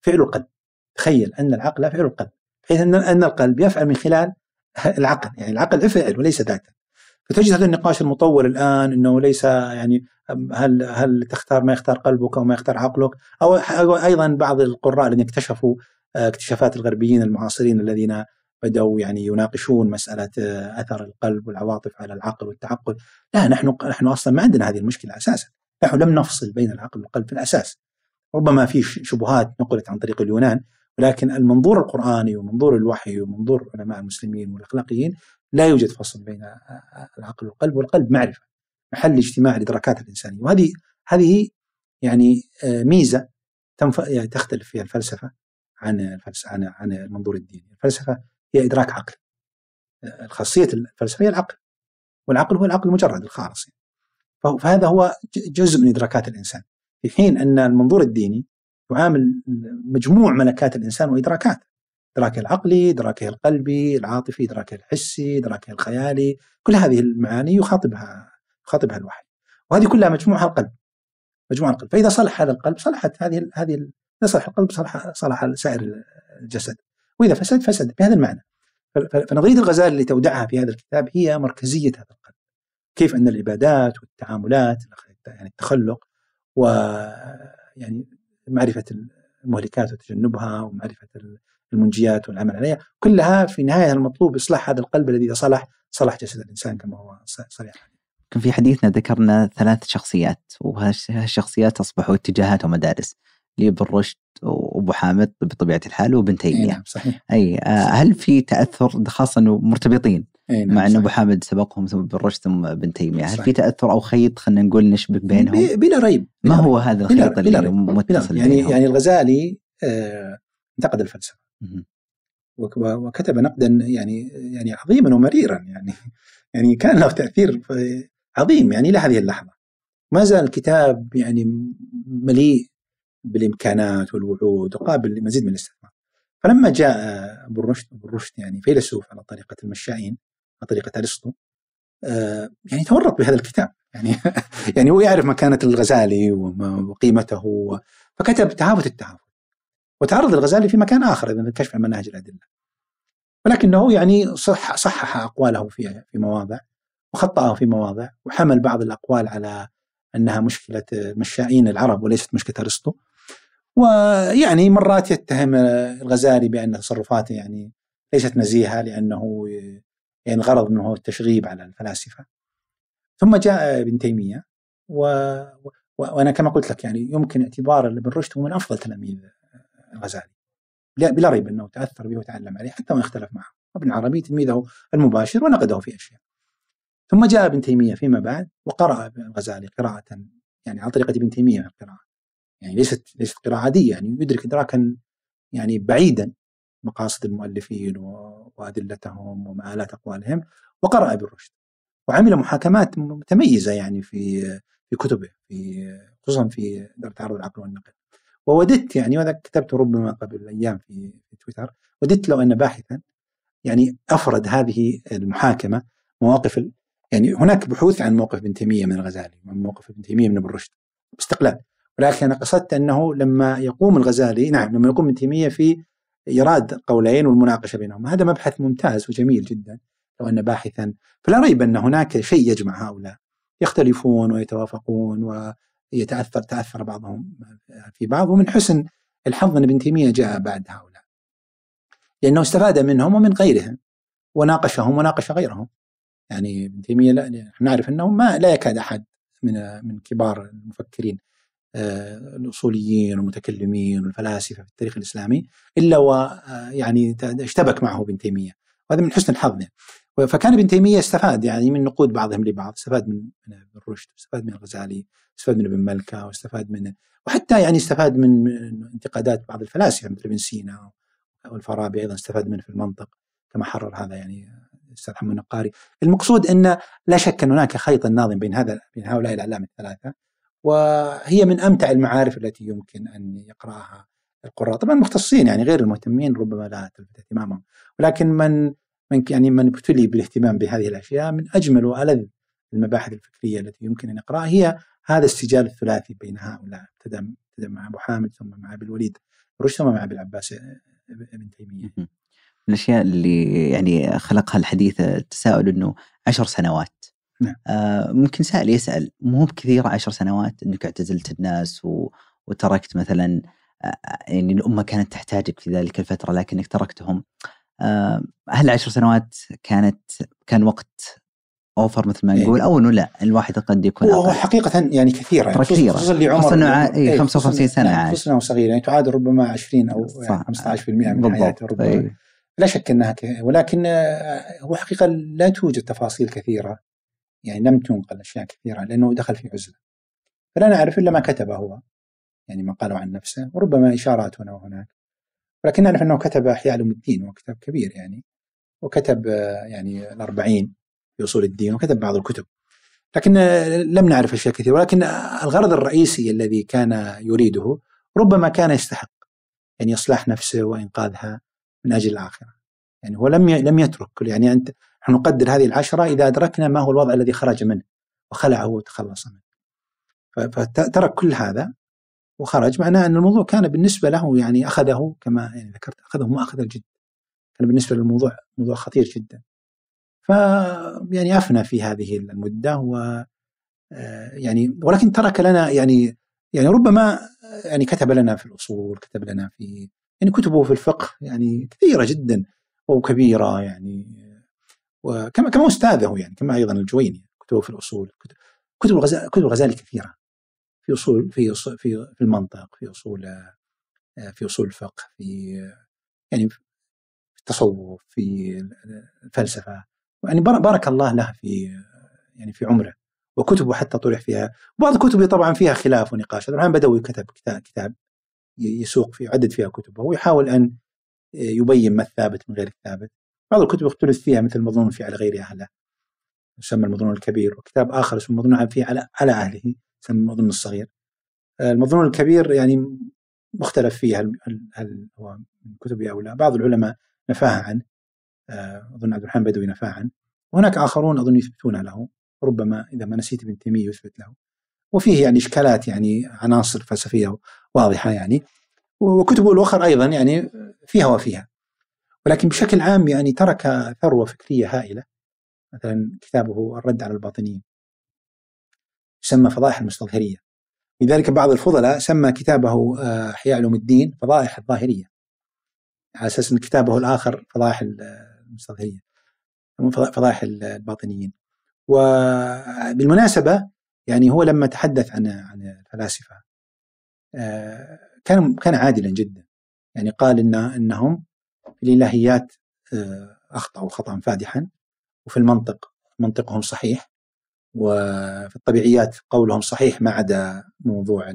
فعل القلب. تخيل أن العقل فعل القلب بحيث أن القلب يفعل من خلال العقل. يعني العقل فعل وليس ذاتا. فتجد هذا النقاش المطول الآن إنه ليس يعني هل هل تختار ما يختار قلبك أو ما يختار عقلك؟ أو أيضا بعض القراء الذين اكتشفوا اكتشافات الغربيين المعاصرين الذين بدأوا يعني يناقشون مسألة أثر القلب والعواطف على العقل والتعقل. لا نحن نحن أصلا ما عندنا هذه المشكلة أساسا. نحن لم نفصل بين العقل والقلب في الأساس. ربما في شبهات نقلت عن طريق اليونان ولكن المنظور القرآني ومنظور الوحي ومنظور علماء المسلمين والأخلاقيين لا يوجد فصل بين العقل والقلب والقلب معرفة محل اجتماع الإدراكات الإنسانية. وهذه هذه يعني ميزة يعني تختلف فيها الفلسفة. عن الفلسفة عن عن المنظور الديني، الفلسفة هي إدراك عقل. الخاصية الفلسفة هي العقل. والعقل هو العقل المجرد الخالص. فهذا هو جزء من إدراكات الإنسان. في حين أن المنظور الديني يعامل مجموع ملكات الإنسان وإدراكات. إدراكه العقلي، إدراكه القلبي، العاطفي، إدراكه الحسي، إدراكه الخيالي، كل هذه المعاني يخاطبها يخاطبها الوحي. وهذه كلها مجموعها القلب. مجموعة القلب، فإذا صلح هذا القلب صلحت هذه هذه يصلح القلب صلح صلح سائر الجسد. وإذا فسد فسد بهذا المعنى. فنظرية الغزالي اللي تودعها في هذا الكتاب هي مركزية هذا القلب كيف أن العبادات والتعاملات يعني التخلق و يعني معرفة المهلكات وتجنبها ومعرفة المنجيات والعمل عليها كلها في نهاية المطلوب إصلاح هذا القلب الذي إذا صلح صلح جسد الإنسان كما هو صريح. في حديثنا ذكرنا ثلاث شخصيات وهالشخصيات أصبحوا اتجاهات ومدارس. لابن رشد وأبو حامد بطبيعة الحال وابن تيميه صحيح أي آه، هل في تأثر خاصة إنه مرتبطين نعم مع ان. أبو حامد سبقهم ثم ابن رشد ثم ابن تيميه، هل صحيح. في تأثر أو خيط خلينا نقول نشبك بينهم؟ بلا ريب ما هو. هذا الخيط بلا اللي ريب. بلا متصل. يعني بينهم؟ يعني الغزالي آه، انتقد الفلسفة وكتب نقدا يعني يعني عظيما ومريرا يعني يعني كان له تأثير عظيم يعني إلى هذه اللحظة ما زال الكتاب يعني مليء بالإمكانات والوعود وقابل لمزيد من الاستثمار. فلما جاء أبو الرشد أبو الرشد يعني فيلسوف على طريقة المشائين على طريقة أرسطو آه، يعني تورط بهذا الكتاب. يعني يعني هو يعرف مكانة الغزالي وقيمته فكتب تهافت التهافت وتعرض الغزالي في مكان آخر اذا كشف عن مناهج الأدلة. ولكنه يعني صح صحح أقواله في في مواضع وخطأه في مواضع وحمل بعض الأقوال على أنها مشكلة مشائين العرب وليست مشكلة أرسطو. ويعني مرات يتهم الغزالي بأن تصرفاته يعني ليست نزيهة لأنه يعني الغرض منه هو التشغيب على الفلاسفة. ثم جاء ابن تيمية و... و... وأنا كما قلت لك يعني يمكن اعتبار ابن رشد هو من أفضل تلاميذ الغزالي. لا- بلا ريب أنه تأثر به وتعلم عليه حتى وإن اختلف معه. ابن عربي تلميذه المباشر ونقده في أشياء. ثم جاء ابن تيمية فيما بعد وقرأ الغزالي قراءة يعني على طريقة ابن تيمية في القراءة. يعني ليست ليست قراءة عادية يعني يدرك ادراكا يعني بعيدا مقاصد المؤلفين و- وأدلتهم ومآلات أقوالهم وقرأ ابن رشد وعمل محاكمات متميزة يعني في في كتبه في خصوصا في دار تعارض العقل والنقل. ووددت يعني وهذا كتبته ربما قبل أيام في تويتر وددت لو أن باحثا يعني أفرد هذه المحاكمة مواقف يعني هناك بحوث عن موقف ابن تيمية من الغزالي ومن موقف ابن تيمية من ابن رشد باستقلال. ولكن أنا قصدت أنه لما يقوم الغزالي نعم لما يقوم ابن تيمية في إيراد قولين والمناقشة بينهم هذا مبحث ممتاز وجميل جدا لو أن باحثا فلا ريب أن هناك شيء يجمع هؤلاء يختلفون ويتوافقون ويتأثر تأثر بعضهم في بعض ومن حسن الحظ أن ابن تيمية جاء بعد هؤلاء. لأنه استفاد منهم ومن غيرهم وناقشهم وناقش غيرهم. يعني ابن نحن نعرف أنه ما لا يكاد أحد من من كبار المفكرين الأصوليين والمتكلمين والفلاسفة في التاريخ الإسلامي إلا ويعني اشتبك معه ابن تيمية. وهذا من حسن الحظ يعني. فكان ابن تيمية استفاد يعني من نقود بعضهم لبعض استفاد من ابن رشد استفاد من الغزالي استفاد من ابن ملكة واستفاد من وحتى يعني استفاد من من انتقادات بعض الفلاسفة مثل ابن سينا والفارابي أيضا استفاد منه في المنطق كما حرر هذا يعني الاستاذ حمد النقاري المقصود أن لا شك أن هناك خيط ناظم بين هذا بين هؤلاء الأعلام الثلاثة. وهي من أمتع المعارف التي يمكن أن يقرأها القراء. طبعا المختصين يعني غير المهتمين ربما لا تلفت اهتمامهم. ولكن من من يعني من ابتلي بالاهتمام بهذه الأشياء من أجمل وألذ المباحث الفكرية التي يمكن أن يقرأها هي هذا السجال الثلاثي بين هؤلاء ابتدى ابتدى مع أبو حامد ثم مع أبي الوليد رشد ثم مع أبي العباس ابن تيمية. من الأشياء اللي يعني خلقها الحديث التساؤل إنه عشر سنوات. نعم. آه ممكن سائل يسأل مو بكثير عشر سنوات إنك اعتزلت الناس و... وتركت مثلا آه يعني الأمة كانت تحتاجك في ذلك الفترة لكنك تركتهم آه هل عشر سنوات كانت كان وقت أوفر مثل ما إيه. نقول أو إنه لا الواحد قد يكون هو أقل حقيقة يعني كثيرة ترى كثيرة. خصوصا لعمر خصوصاً عا- إيه، إيه، 55 سنة نعم، عاش. خصوصا انه صغير يعني تعادل ربما 20 أو. يعني 15% من حياته بالضبط ربما أي. لا شك إنها ك... ولكن آه، هو حقيقة لا توجد تفاصيل كثيرة يعني لم تنقل أشياء كثيرة لأنه دخل في عزلة. فلا نعرف إلا ما كتبه هو يعني ما قاله عن نفسه وربما إشارات هنا وهناك. ولكن نعرف أنه كتب أحياء علوم الدين وهو كتاب كبير يعني وكتب آه، يعني الأربعين في أصول الدين وكتب بعض الكتب. لكن آه، لم نعرف أشياء كثيرة ولكن آه، الغرض الرئيسي الذي كان يريده ربما كان يستحق يعني إصلاح نفسه وإنقاذها من أجل الآخرة. يعني هو لم لم يترك يعني أنت نحن نقدر هذه العشرة إذا أدركنا ما هو الوضع الذي خرج منه وخلعه وتخلص منه. فترك كل هذا وخرج. معناه أن الموضوع كان بالنسبة له يعني أخذه كما يعني ذكرت أخذه مؤخذ الجد. كان بالنسبة للموضوع موضوع خطير جدا. ف يعني أفنى في هذه المدة و يعني ولكن ترك لنا يعني يعني ربما يعني كتب لنا في الأصول كتب لنا في يعني كتبه في الفقه يعني كثيرة جدا وكبيرة يعني وكما كما أستاذه يعني كما أيضا الجويني كتبه في الأصول كتب الغزالي كتب الغزالي كثيرة في أصول في في في المنطق في أصول آه، في أصول الفقه في يعني في التصوف في الفلسفة. يعني بارك الله له في يعني في عمره. وكتبه حتى طرح فيها بعض كتبه طبعا فيها خلاف ونقاش. الآن بدوي كتب كتاب يسوق فيه يعدد فيها كتبه ويحاول أن يبين ما الثابت من غير الثابت. بعض الكتب اختلف فيها مثل المظنون فيه على غير أهله يسمى المظنون الكبير وكتاب آخر اسمه المظنون فيه على على أهله يسمى المظنون الصغير. المظنون الكبير يعني مختلف فيه هل, هل هو من كتبه أو لا. بعض العلماء نفاها عنه أظن عبد الرحمن بدوي نفاه عنه. وهناك آخرون أظن يثبتون له ربما إذا ما نسيت ابن تيمية يثبت له. وفيه يعني إشكالات يعني عناصر فلسفية واضحة يعني. وكتبه الأخرى أيضا يعني فيها وفيها. ولكن بشكل عام يعني ترك ثروة فكرية هائلة مثلا كتابه الرد على الباطنيين. يسمى فضائح المستظهرية. لذلك بعض الفضلاء سمى كتابه آه، أحياء علوم الدين فضائح الظاهرية على أساس أن كتابه الآخر فضائح المستظهرية فضائح الباطنيين. وبالمناسبة يعني هو لما تحدث عن عن الفلاسفة آه، كان كان عادلا جدا. يعني قال إن إنهم في الالهيات آه، اخطاوا خطا فادحا وفي المنطق منطقهم صحيح وفي الطبيعيات قولهم صحيح ما عدا موضوع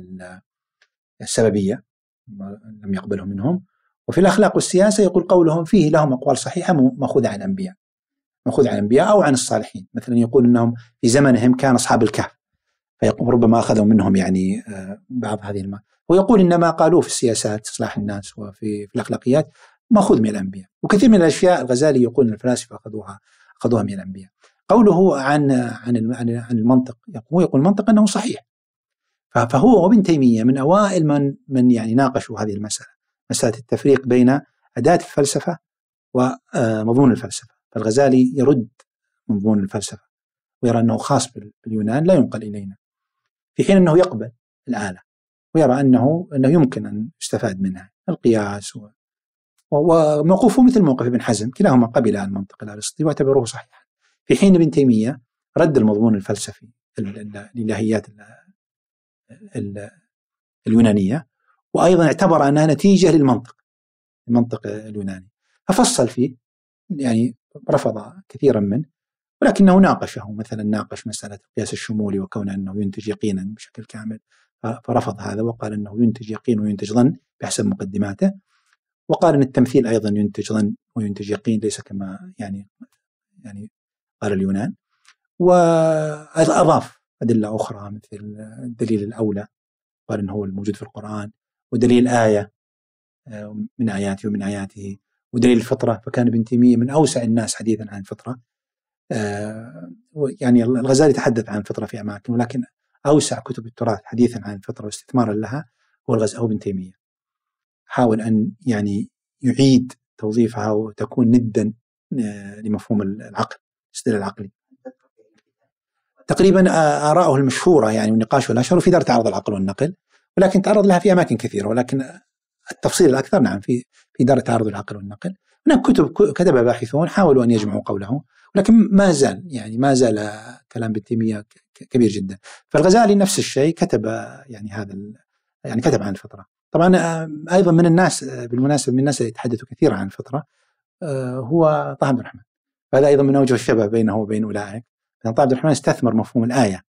السببية لم يقبله منهم. وفي الأخلاق والسياسة يقول قولهم فيه لهم أقوال صحيحة مأخوذة عن الانبياء ماخوذ عن الانبياء أو عن الصالحين. مثلا يقول إنهم في زمنهم كان أصحاب الكهف فربما أخذوا منهم يعني آه، بعض هذه الماء ويقول ان ما قالوه في السياسات إصلاح الناس وفي في الأخلاقيات مأخوذ من الأنبياء. وكثير من الأشياء الغزالي يقول إن الفلاسفة اخذوها أخذوها من الأنبياء. قوله عن عن عن المنطق هو يقول المنطق أنه صحيح. فهو وابن تيمية من أوائل من من يعني ناقشوا هذه المسألة. مسألة التفريق بين أداة الفلسفة ومضمون الفلسفة. فالغزالي يرد مضمون الفلسفة ويرى أنه خاص باليونان لا ينقل إلينا. في حين أنه يقبل الآلة ويرى انه أنه يمكن أن يستفاد منها. القياس وموقفه مثل موقف ابن حزم كلاهما قبل المنطق الارسطي واعتبروه صحيحا. في حين ابن تيمية رد المضمون الفلسفي الإلهيات اليونانية وأيضا اعتبر أنها نتيجة للمنطق المنطق اليوناني. ففصل فيه يعني رفض كثيرا منه ولكنه ناقشه. مثلا ناقش مسألة القياس الشمولي وكون أنه ينتج يقينا بشكل كامل فرفض هذا وقال أنه ينتج يقين وينتج ظن بحسب مقدماته. وقال أن التمثيل أيضا ينتج ظن وينتج يقين ليس كما يعني يعني قال اليونان. وأضاف أدلة أخرى مثل الدليل الأولى قال أنه هو الموجود في القرآن ودليل آية آه، من آياته ومن آياته ودليل الفطرة فكان ابن تيمية من أوسع الناس حديثا عن الفطرة. آه، يعني الغزالي تحدث عن الفطرة في أماكن ولكن أوسع كتب التراث حديثا عن الفطرة واستثمارا لها هو الغزالي هو ابن تيمية. حاول أن يعني يعيد توظيفها وتكون ندا آه، لمفهوم العقل الاستدلال العقلي. تقريبا آه، آراءه المشهورة يعني والنقاش والأشهر في دار تعرض العقل والنقل ولكن تعرض لها في أماكن كثيرة ولكن التفصيل الأكثر نعم في في دار تعرض العقل والنقل. هناك كتب كتب باحثون حاولوا أن يجمعوا قوله ولكن ما زال يعني ما زال كلام ابن تيمية كبير جدا. فالغزالي نفس الشيء كتب يعني هذا يعني كتب عن الفطرة. طبعا آه، أيضا من الناس آه، بالمناسبة من الناس اللي يتحدثوا كثيرا عن الفطرة آه، هو طه عبد الرحمن. فهذا أيضا من أوجه الشبه بينه وبين أولئك لأن طه عبد الرحمن استثمر مفهوم الآية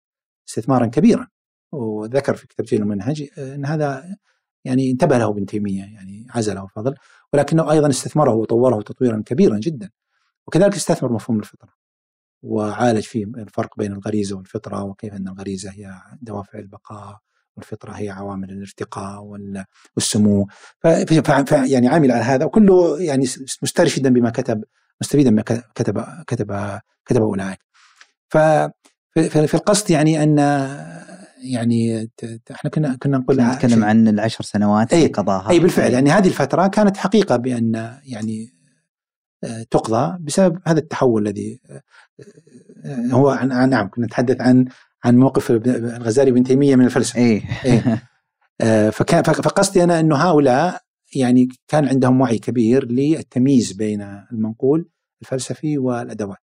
استثمارا كبيرا وذكر في كتاب المنهج أن هذا يعني انتبه له ابن تيمية يعني عزله فضل ولكنه أيضا استثمره وطوره تطويرا كبيرا جدا وكذلك استثمر مفهوم الفطرة وعالج فيه الفرق بين الغريزة والفطرة وكيف أن الغريزة هي دوافع البقاء والفطرة هي عوامل الارتقاء والسمو. ف يعني عامل على هذا وكله يعني مسترشدا بما كتب مستفيدا بما كتب كتب كتب أولئك. ففي القصد يعني أن يعني إحنا كنا كنا نقول نتكلم عن العشر سنوات أي قضاها اي بالفعل. يعني هذه الفترة كانت حقيقة بأن يعني آه، تقضى بسبب هذا التحول الذي آه، هو عن نعم كنا نتحدث عن عن موقف الغزالي بن تيمية من الفلسفة. اي إيه. آه، فكان فقصدي أنا إنه هؤلاء يعني كان عندهم وعي كبير للتمييز بين المنقول الفلسفي والأدوات.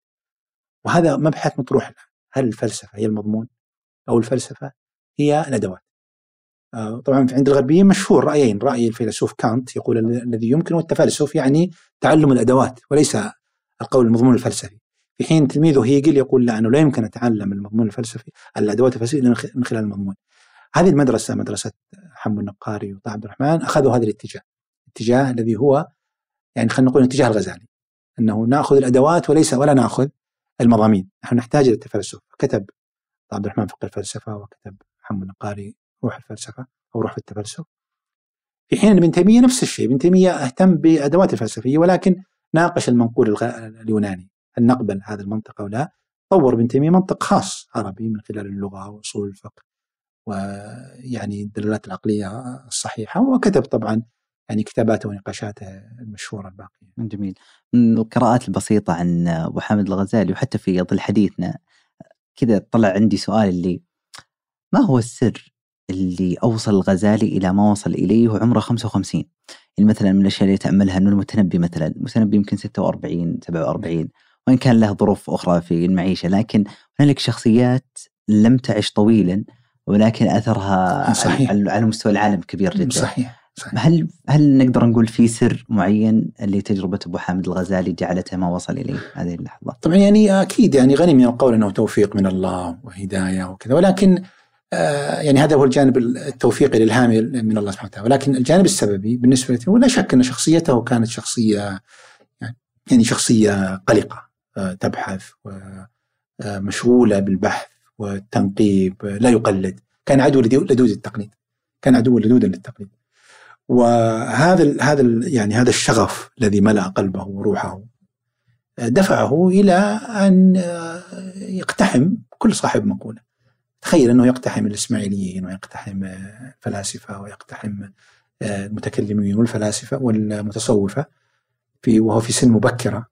وهذا مبحث مطروح الآن. هل الفلسفة هي المضمون أو الفلسفة هي الأدوات؟ آه، طبعا عند الغربيين مشهور رأيين. رأي الفيلسوف كانت يقول الذي يمكن التفلسف يعني تعلم الأدوات وليس القول المضمون الفلسفي. في حين تلميذه هيجل يقول لا انه لا يمكن أتعلم المضمون الفلسفي الأدوات الفلسفية إلا من خلال المضمون. هذه المدرسة مدرسة حمو النقاري وطه عبد الرحمن أخذوا هذا الاتجاه. الاتجاه الذي هو يعني خلينا نقول اتجاه الغزالي أنه نأخذ الأدوات وليس ولا نأخذ المضامين، نحن نحتاج إلى التفلسف، كتب عبد الرحمن فقه الفلسفة وكتب محمد النقاري روح الفلسفة أو روح التفلسف. في حين ابن تيمية نفس الشيء، ابن تيمية أهتم بادوات الفلسفية ولكن ناقش المنقول اليوناني هل نقبل هذا المنطق أو لا؟ طور ابن تيمية منطق خاص عربي من خلال اللغة وأصول الفقه ويعني الدلالات العقلية الصحيحة وكتب طبعا يعني كتاباته ونقاشاته المشهورة الباقية. جميل. من القراءات البسيطة عن أبو حامد الغزالي وحتى في ظل حديثنا كذا طلع عندي سؤال اللي ما هو السر اللي أوصل الغزالي إلى ما وصل إليه وعمره 55 يعني مثلا من الأشياء اللي تأملها أنه المتنبي مثلا المتنبي يمكن 46 47 وإن كان له ظروف أخرى في المعيشة لكن هنالك شخصيات لم تعش طويلا ولكن أثرها صحيح. على مستوى العالم كبير جدا صحيح صحيح. هل هل نقدر نقول في سر معين اللي تجربه أبو حامد الغزالي جعلته ما وصل إليه هذه اللحظة؟ طبعا يعني أكيد يعني غني من القول إنه توفيق من الله وهداية وكذا ولكن آه يعني هذا هو الجانب التوفيقي الإلهامي من الله سبحانه وتعالى ولكن الجانب السببي بالنسبة له لا شك إن شخصيته كانت شخصية يعني شخصية قلقة تبحث ومشغوله بالبحث والتنقيب لا يقلد. كان عدو لدود التقليد. كان عدو لدودا للتقليد. وهذا هذا يعني هذا الشغف الذي ملأ قلبه وروحه دفعه إلى أن يقتحم كل صاحب مقولة. تخيل أنه يقتحم الإسماعيليين ويقتحم الفلاسفه ويقتحم المتكلمين والفلاسفة والمتصوفة في وهو في سن مبكرة.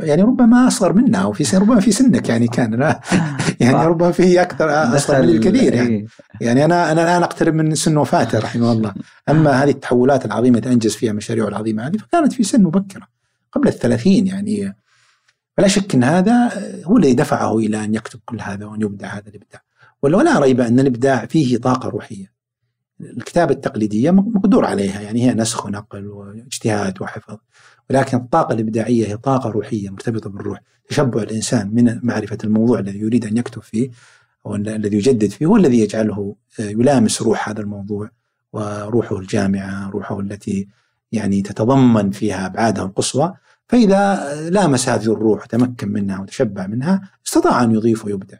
يعني ربما أصغر منا أو في سن ربما في سنك يعني كان لا. يعني ربما فيه أكثر أصغر مني الكثير يعني. إيه. يعني أنا أنا الآن أقترب من سن وفاته رحمه الله. أما هذه التحولات العظيمة اللي أنجز فيها مشاريعه العظيمة هذه فكانت في سن مبكرة قبل الثلاثين يعني. فلا شك إن هذا هو الذي دفعه إلى أن يكتب كل هذا وأن يبدع هذا الإبداع. ولا ريب أن الإبداع فيه طاقة روحية. الكتابة التقليدية مقدور عليها يعني هي نسخ ونقل واجتهاد وحفظ. ولكن الطاقة الإبداعية هي طاقة روحية مرتبطة بالروح. تشبع الإنسان من معرفة الموضوع الذي يريد أن يكتب فيه أو الذي يجدد فيه هو الذي يجعله آه، يلامس روح هذا الموضوع وروحه الجامعة روحه التي يعني تتضمن فيها أبعاده القصوى. فإذا لامس هذه الروح وتمكن منها وتشبع منها استطاع أن يضيف ويبدع.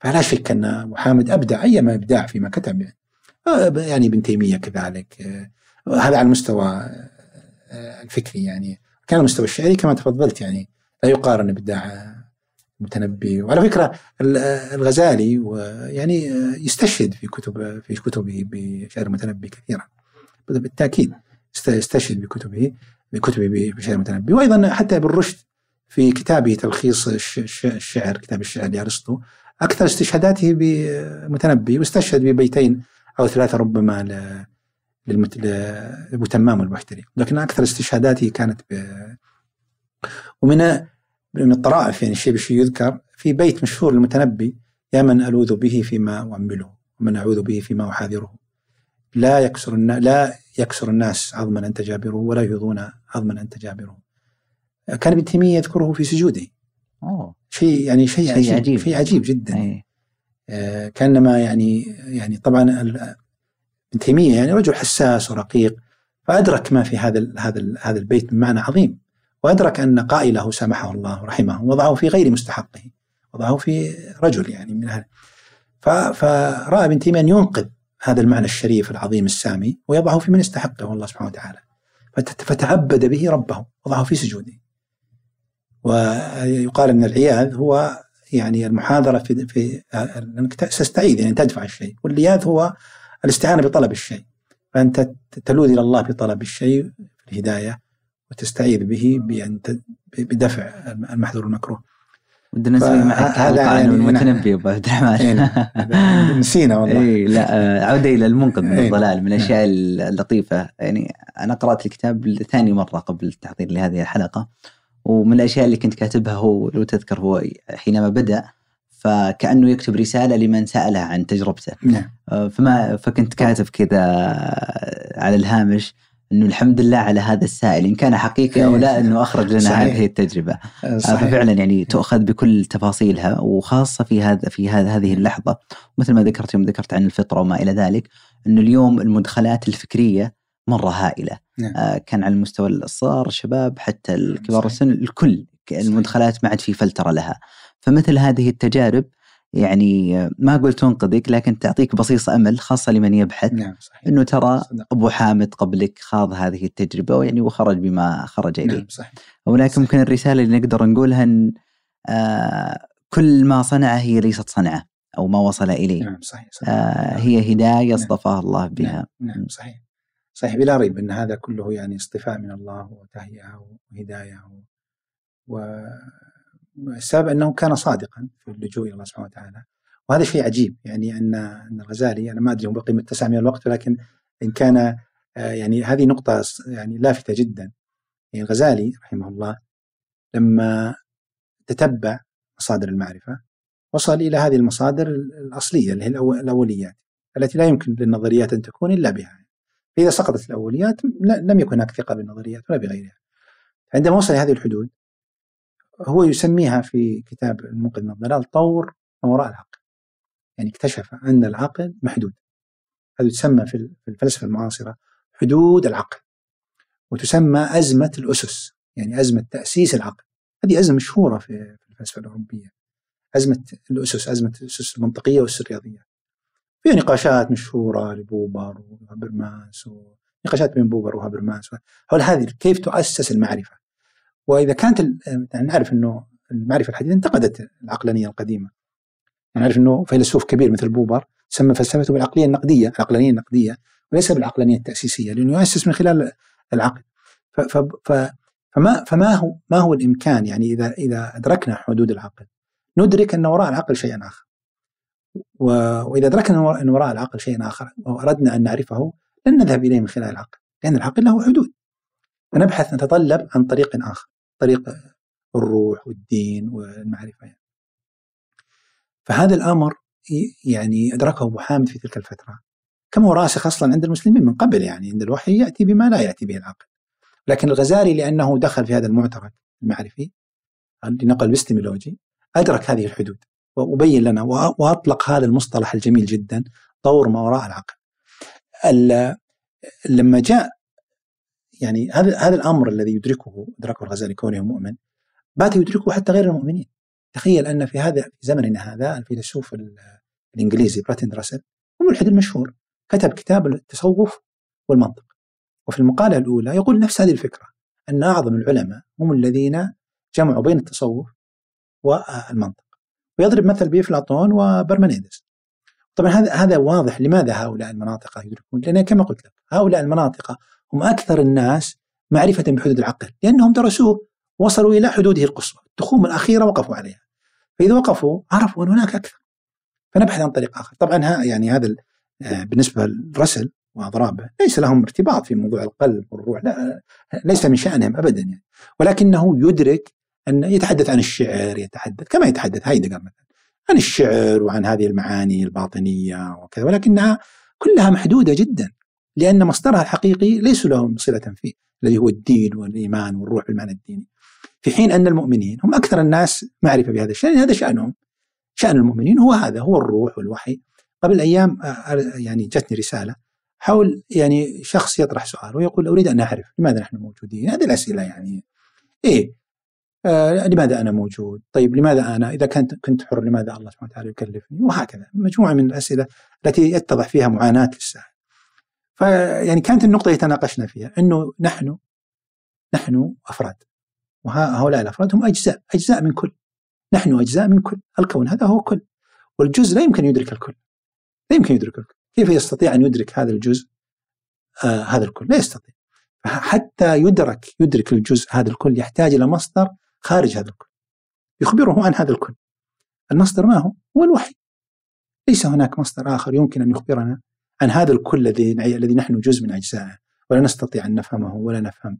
فلا شك أن محمد أبدع أيما إبداع فيما كتب يعني. آه، يعني ابن تيمية كذلك آه، هذا على المستوى الفكري يعني. كان المستوى الشعري كما تفضلت يعني. لا يقارن ابداع المتنبي. وعلى فكرة الغزالي يعني يستشهد في كتب في كتبه بشعر المتنبي كثيرا. بالتأكيد يستشهد بكتبه بكتبه بشعر المتنبي. وأيضا حتى ابن رشد في كتابه تلخيص الشعر كتاب الشعر لأرسطو أكثر استشهاداته بمتنبي واستشهد ببيتين أو ثلاثة ربما لابو تمام البحتري لكن أكثر استشهاداته كانت ب ومن من الطرائف يعني الشيء بالشيء يذكر في بيت مشهور للمتنبي يا من ألوذ به فيما أؤمله ومن أعوذ به فيما أحاذره. لا يكسر النا... لا يكسر الناس عظما انت جابره ولا يهضون عظما انت جابره كان ابن تيمية يذكره في سجوده. أوه. شيء يعني شيء, شيء عجيب, عجيب. شيء عجيب جدا. أي. آه كأنما يعني يعني طبعا ابن تيمية يعني رجل حساس ورقيق فأدرك ما في هذا هذا هذا البيت من معنى عظيم وأدرك أن قائله سامحه الله ورحمه وضعه في غير مستحقه وضعه في رجل يعني من هذا فرأى ابن تيمية أن ينقذ هذا المعنى الشريف العظيم السامي ويضعه في من يستحقه الله سبحانه وتعالى. فتعبد به ربه وضعه في سجوده. ويقال أن العياذ هو يعني المحاضره في في أنك تستعيذ يعني تدفع الشيء. واللياذ هو الاستعانة بطلب الشيء. فأنت تلوذ إلى الله بطلب الشيء في الهداية وتستعيذ به بأن بدفع المحذور المكروه. ودنا نسوي معك هذا يعني المتنبي أبو عبد الرحمن. إيه، نسينا والله. اي لا عودة إلى المنقذ من إيه. الضلال من الأشياء اللطيفة. يعني أنا قرأت الكتاب لثاني مرة قبل التحضير لهذه الحلقة ومن الأشياء اللي كنت كاتبها هو لو تذكر هو حينما بدأ فكأنه يكتب رسالة لمن ساله عن تجربته نعم. آه، فما فكنت كاتب كذا على الهامش إنه الحمد لله على هذا السائل إن كان حقيقي أو لا إنه أخرج لنا صحيح. هذه التجربة صحيح. ففعلا يعني تؤخذ بكل تفاصيلها وخاصة في هذا في هذا هذه اللحظة مثل ما ذكرت يوم ذكرت عن الفطرة وما إلى ذلك إنه اليوم المدخلات الفكرية مرة هائلة نعم. آه كان على المستوى الصغار الشباب حتى الكبار السن الكل المدخلات ما عاد في فلترة لها فمثل هذه التجارب يعني ما أقول تنقذك لكن تعطيك بصيص أمل خاصة لمن يبحث نعم صحيح. إنه ترى صدق. أبو حامد قبلك خاض هذه التجربة ويعني وخرج بما خرج إليه. نعم صحيح. ولكن ممكن الرسالة اللي نقدر نقولها إن آه كل ما صنعه هي ليست صنعة أو ما وصل إليه. نعم صحيح. صحيح. آه هي هداية نعم. اصطفاه الله بها. نعم, نعم صحيح. صحيح بلا ريب إن هذا كله يعني اصطفاء من الله وتهيئه وهداية و السبب أنه كان صادقا في اللجوء إلى الله سبحانه وتعالى. وهذا شيء عجيب يعني ان أن الغزالي أنا ما أدري هو بقي متسع من الوقت ولكن إن كان آه، يعني هذه نقطة يعني لافتة جدا. يعني الغزالي رحمه الله لما تتبع مصادر المعرفة وصل إلى هذه المصادر الأصلية اللي هي الأوليات التي لا يمكن للنظريات أن تكون إلا بها. فإذا سقطت الأوليات لم يكن هناك ثقة بالنظريات ولا بغيرها. عندما وصل هذه الحدود هو يسميها في كتاب المنقذ من الضلال طور ما وراء العقل. يعني اكتشف أن العقل محدود. هذا تسمى في الفلسفة المعاصرة حدود العقل. وتسمى أزمة الأسس يعني أزمة تأسيس العقل. هذه أزمة مشهورة في الفلسفة الأوروبية. أزمة الأسس أزمة الأسس المنطقية والأسس الرياضية فيها نقاشات مشهورة لبوبر وهابرماس ونقاشات بين بوبر وهابرماس هذه كيف تؤسس المعرفة؟ وإذا كانت يعني نعرف إنه المعرفة الحديثة انتقدت العقلانية القديمة. يعني نعرف إنه فيلسوف كبير مثل بوبر سمى فلسفته بالعقلية النقدية العقلانية النقدية وليس بالعقلانية التأسيسية لأنه يؤسس من خلال العقل. فما فما هو ما هو الإمكان يعني اذا إذا أدركنا حدود العقل؟ ندرك أن وراء العقل شيئا آخر. وإذا أدركنا إن وراء العقل شيئا آخر وأردنا أن نعرفه لن نذهب إليه من خلال العقل لأن العقل له حدود. فنبحث نتطلب عن طريق آخر. طريق الروح والدين والمعرفة. يعني. فهذا الأمر يعني أدركه أبو حامد في تلك الفترة. كما هو راسخ أصلا عند المسلمين من قبل يعني عند الوحي يأتي بما لا يأتي به العقل. لكن الغزالي لأنه دخل في هذا المعترك المعرفي لنقل الإستيمولوجي أدرك هذه الحدود وبين لنا وأطلق هذا المصطلح الجميل جدا طور ما وراء العقل. لما جاء يعني هذا هذا الأمر الذي يدركه أدركه الغزالي كونه مؤمن بات يدركه حتى غير المؤمنين. تخيل أن في هذا في زمننا هذا الفيلسوف الإنجليزي براتن راسل الملحد المشهور كتب كتاب التصوف والمنطق. وفي المقالة الأولى يقول نفس هذه الفكرة أن أعظم العلماء هم الذين جمعوا بين التصوف والمنطق. ويضرب مثل بإفلاطون وبرمانيدس طبعا هذا هذا واضح لماذا هؤلاء المناطق يدركون لأن كما قلت لك هؤلاء المناطق هم أكثر الناس معرفة بحدود العقل لأنهم درسوه وصلوا إلى حدوده القصوى التخوم الأخيرة وقفوا عليها. فإذا وقفوا عرفوا أن هناك أكثر. فنبحث عن طريق آخر. طبعا ها يعني هذا آه، بالنسبة للرسل وأضرابه ليس لهم ارتباط في موضوع القلب والروح لا ليس من شأنهم أبدا يعني. ولكنه يدرك أن يتحدث عن الشعر يتحدث كما يتحدث هايدغر مثلا عن الشعر وعن هذه المعاني الباطنية وكذا ولكنها كلها محدودة جدا. لأن مصدرها الحقيقي ليس لهم صلة فيه الذي هو الدين والإيمان والروح بالمعنى الديني. في حين أن المؤمنين هم أكثر الناس معرفة بهذا الشيء هذا شأنهم. شأن المؤمنين هو هذا هو الروح والوحي. قبل أيام آه، آه، يعني جتني رسالة حول يعني شخص يطرح سؤال ويقول أريد أن أعرف لماذا نحن موجودين؟ هذه الأسئلة يعني. إيه آه لماذا أنا موجود؟ طيب لماذا أنا؟ إذا كنت كنت حر لماذا الله سبحانه وتعالى يكلفني؟ وهكذا. مجموعة من الأسئلة التي يتضح فيها معاناة للسائل. فيعني كانت النقطة اللي تناقشنا فيها أنه نحن نحن أفراد. وهؤلاء الأفراد هم أجزاء أجزاء من كل. نحن أجزاء من كل. الكون هذا هو كل. والجزء لا يمكن يدرك الكل. لا يمكن يدرك الكل. كيف يستطيع أن يدرك هذا الجزء آه هذا الكل؟ لا يستطيع. حتى يدرك يدرك الجزء هذا الكل يحتاج إلى مصدر خارج هذا الكل. يخبره عن هذا الكل. المصدر ما هو؟ هو الوحي. ليس هناك مصدر آخر يمكن أن يخبرنا عن هذا الكل الذي الذي نحن جزء من أجزائه. ولا نستطيع أن نفهمه ولا نفهم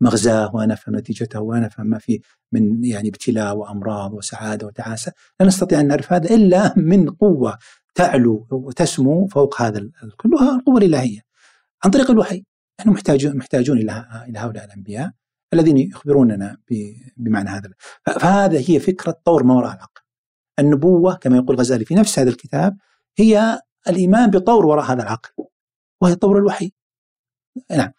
مغزاه ولا نفهم نتيجته ولا نفهم ما فيه من يعني ابتلاء وأمراض وسعادة وتعاسة. لا نستطيع أن نعرف هذا إلا من قوة تعلو وتسمو فوق هذا الكل وهي القوة الإلهية. عن طريق الوحي. نحن محتاجون محتاجون إلى إلى هؤلاء الأنبياء الذين يخبروننا بمعنى هذا. فهذا هي فكرة طور ما وراء العقل النبوة كما يقول الغزالي في نفس هذا الكتاب هي الإيمان بطور وراء هذا العقل وهي طور الوحي نعم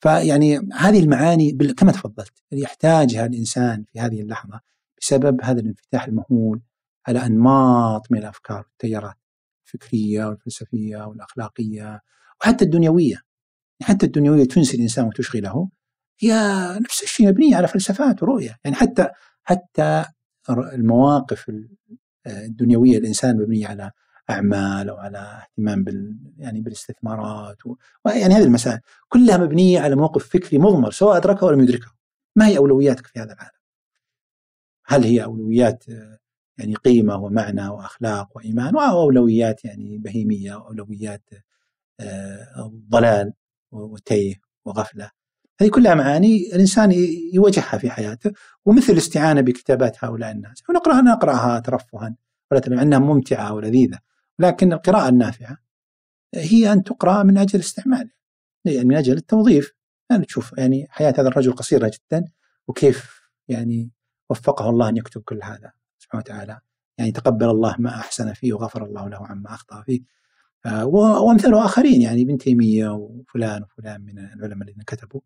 فيعني هذه المعاني كما تفضلت يحتاجها الإنسان في هذه اللحظة بسبب هذا الانفتاح المهول على أنماط من الأفكار والتيارات الفكرية والفلسفية والأخلاقية وحتى الدنيوية. حتى الدنيوية تنسي الإنسان وتشغله. هي نفس الشيء مبنية على فلسفات ورؤية. يعني حتى حتى المواقف الدنيوية الإنسان مبنية على أعمال أو على اهتمام بال يعني بالاستثمارات و... يعني هذه المسائل كلها مبنية على موقف فكري مضمر سواء أدركه أو لم يدركه. ما هي أولوياتك في هذا العالم؟ هل هي أولويات يعني قيمة ومعنى وأخلاق وإيمان أو أولويات يعني بهيمية واولويات ضلال وتيه وغفلة هذه كلها معاني الإنسان يواجهها في حياته ومثل الاستعانة بكتابات هؤلاء الناس ونقراها نقرأها ترفها ولا إنها ممتعة ولذيذة لكن القراءة النافعة هي أن تقرأ من أجل استعمال يعني من أجل التوظيف. يعني تشوف يعني حياة هذا الرجل قصيرة جدا وكيف يعني وفقه الله أن يكتب كل هذا سبحانه وتعالى. يعني تقبل الله ما أحسن فيه وغفر الله له عما أخطأ فيه. آه، وامثاله آخرين يعني ابن تيمية وفلان وفلان من العلماء الذين كتبوا.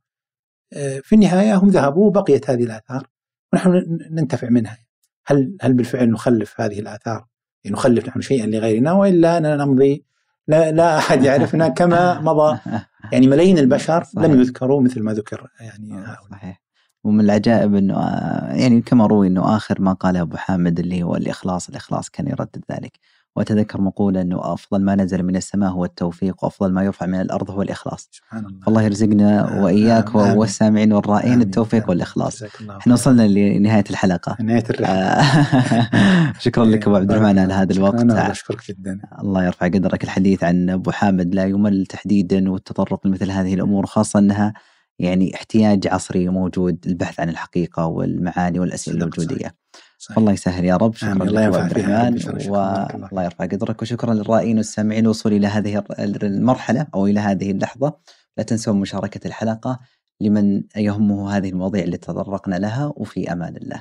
آه، في النهاية هم ذهبوا وبقيت هذه الآثار ونحن ننتفع منها. هل هل بالفعل نخلف هذه الآثار؟ يعني نخلف نحن شيئا لغيرنا وإلا أننا نمضي لا, لا أحد يعرفنا كما مضى. يعني ملايين البشر صحيح. لم يذكروا مثل ما ذكر يعني هؤلاء. صحيح. ومن العجائب إنه آه، يعني كما روي إنه آخر ما قاله أبو حامد اللي هو الإخلاص الإخلاص كان يردد ذلك. وأتذكر مقولة أنه أفضل ما نزل من السماء هو التوفيق وأفضل ما يرفع من الأرض هو الإخلاص. سبحان الله الله. يرزقنا وإياك آمين. والسامعين والرائين آمين. التوفيق والإخلاص. إحنا وصلنا لنهاية الحلقة. نهاية الرحلة. آه، شكرا لك أبو عبد الرحمن على هذا الوقت. أنا أشكرك جدا. الله يرفع قدرك. الحديث عن أبو حامد لا يمل تحديدا والتطرق لمثل هذه الأمور خاصة أنها يعني احتياج عصري موجود البحث عن الحقيقة والمعاني والأسئلة الوجودية صحيح. الله يسهل يا رب شكرا الله ينفع الرحمن والله يرفع قدرك وشكرا للرائين والسامعين الوصول إلى هذه المرحلة أو إلى هذه اللحظة. لا تنسوا مشاركة الحلقة لمن يهمه هذه المواضيع اللي تطرقنا لها وفي أمان الله.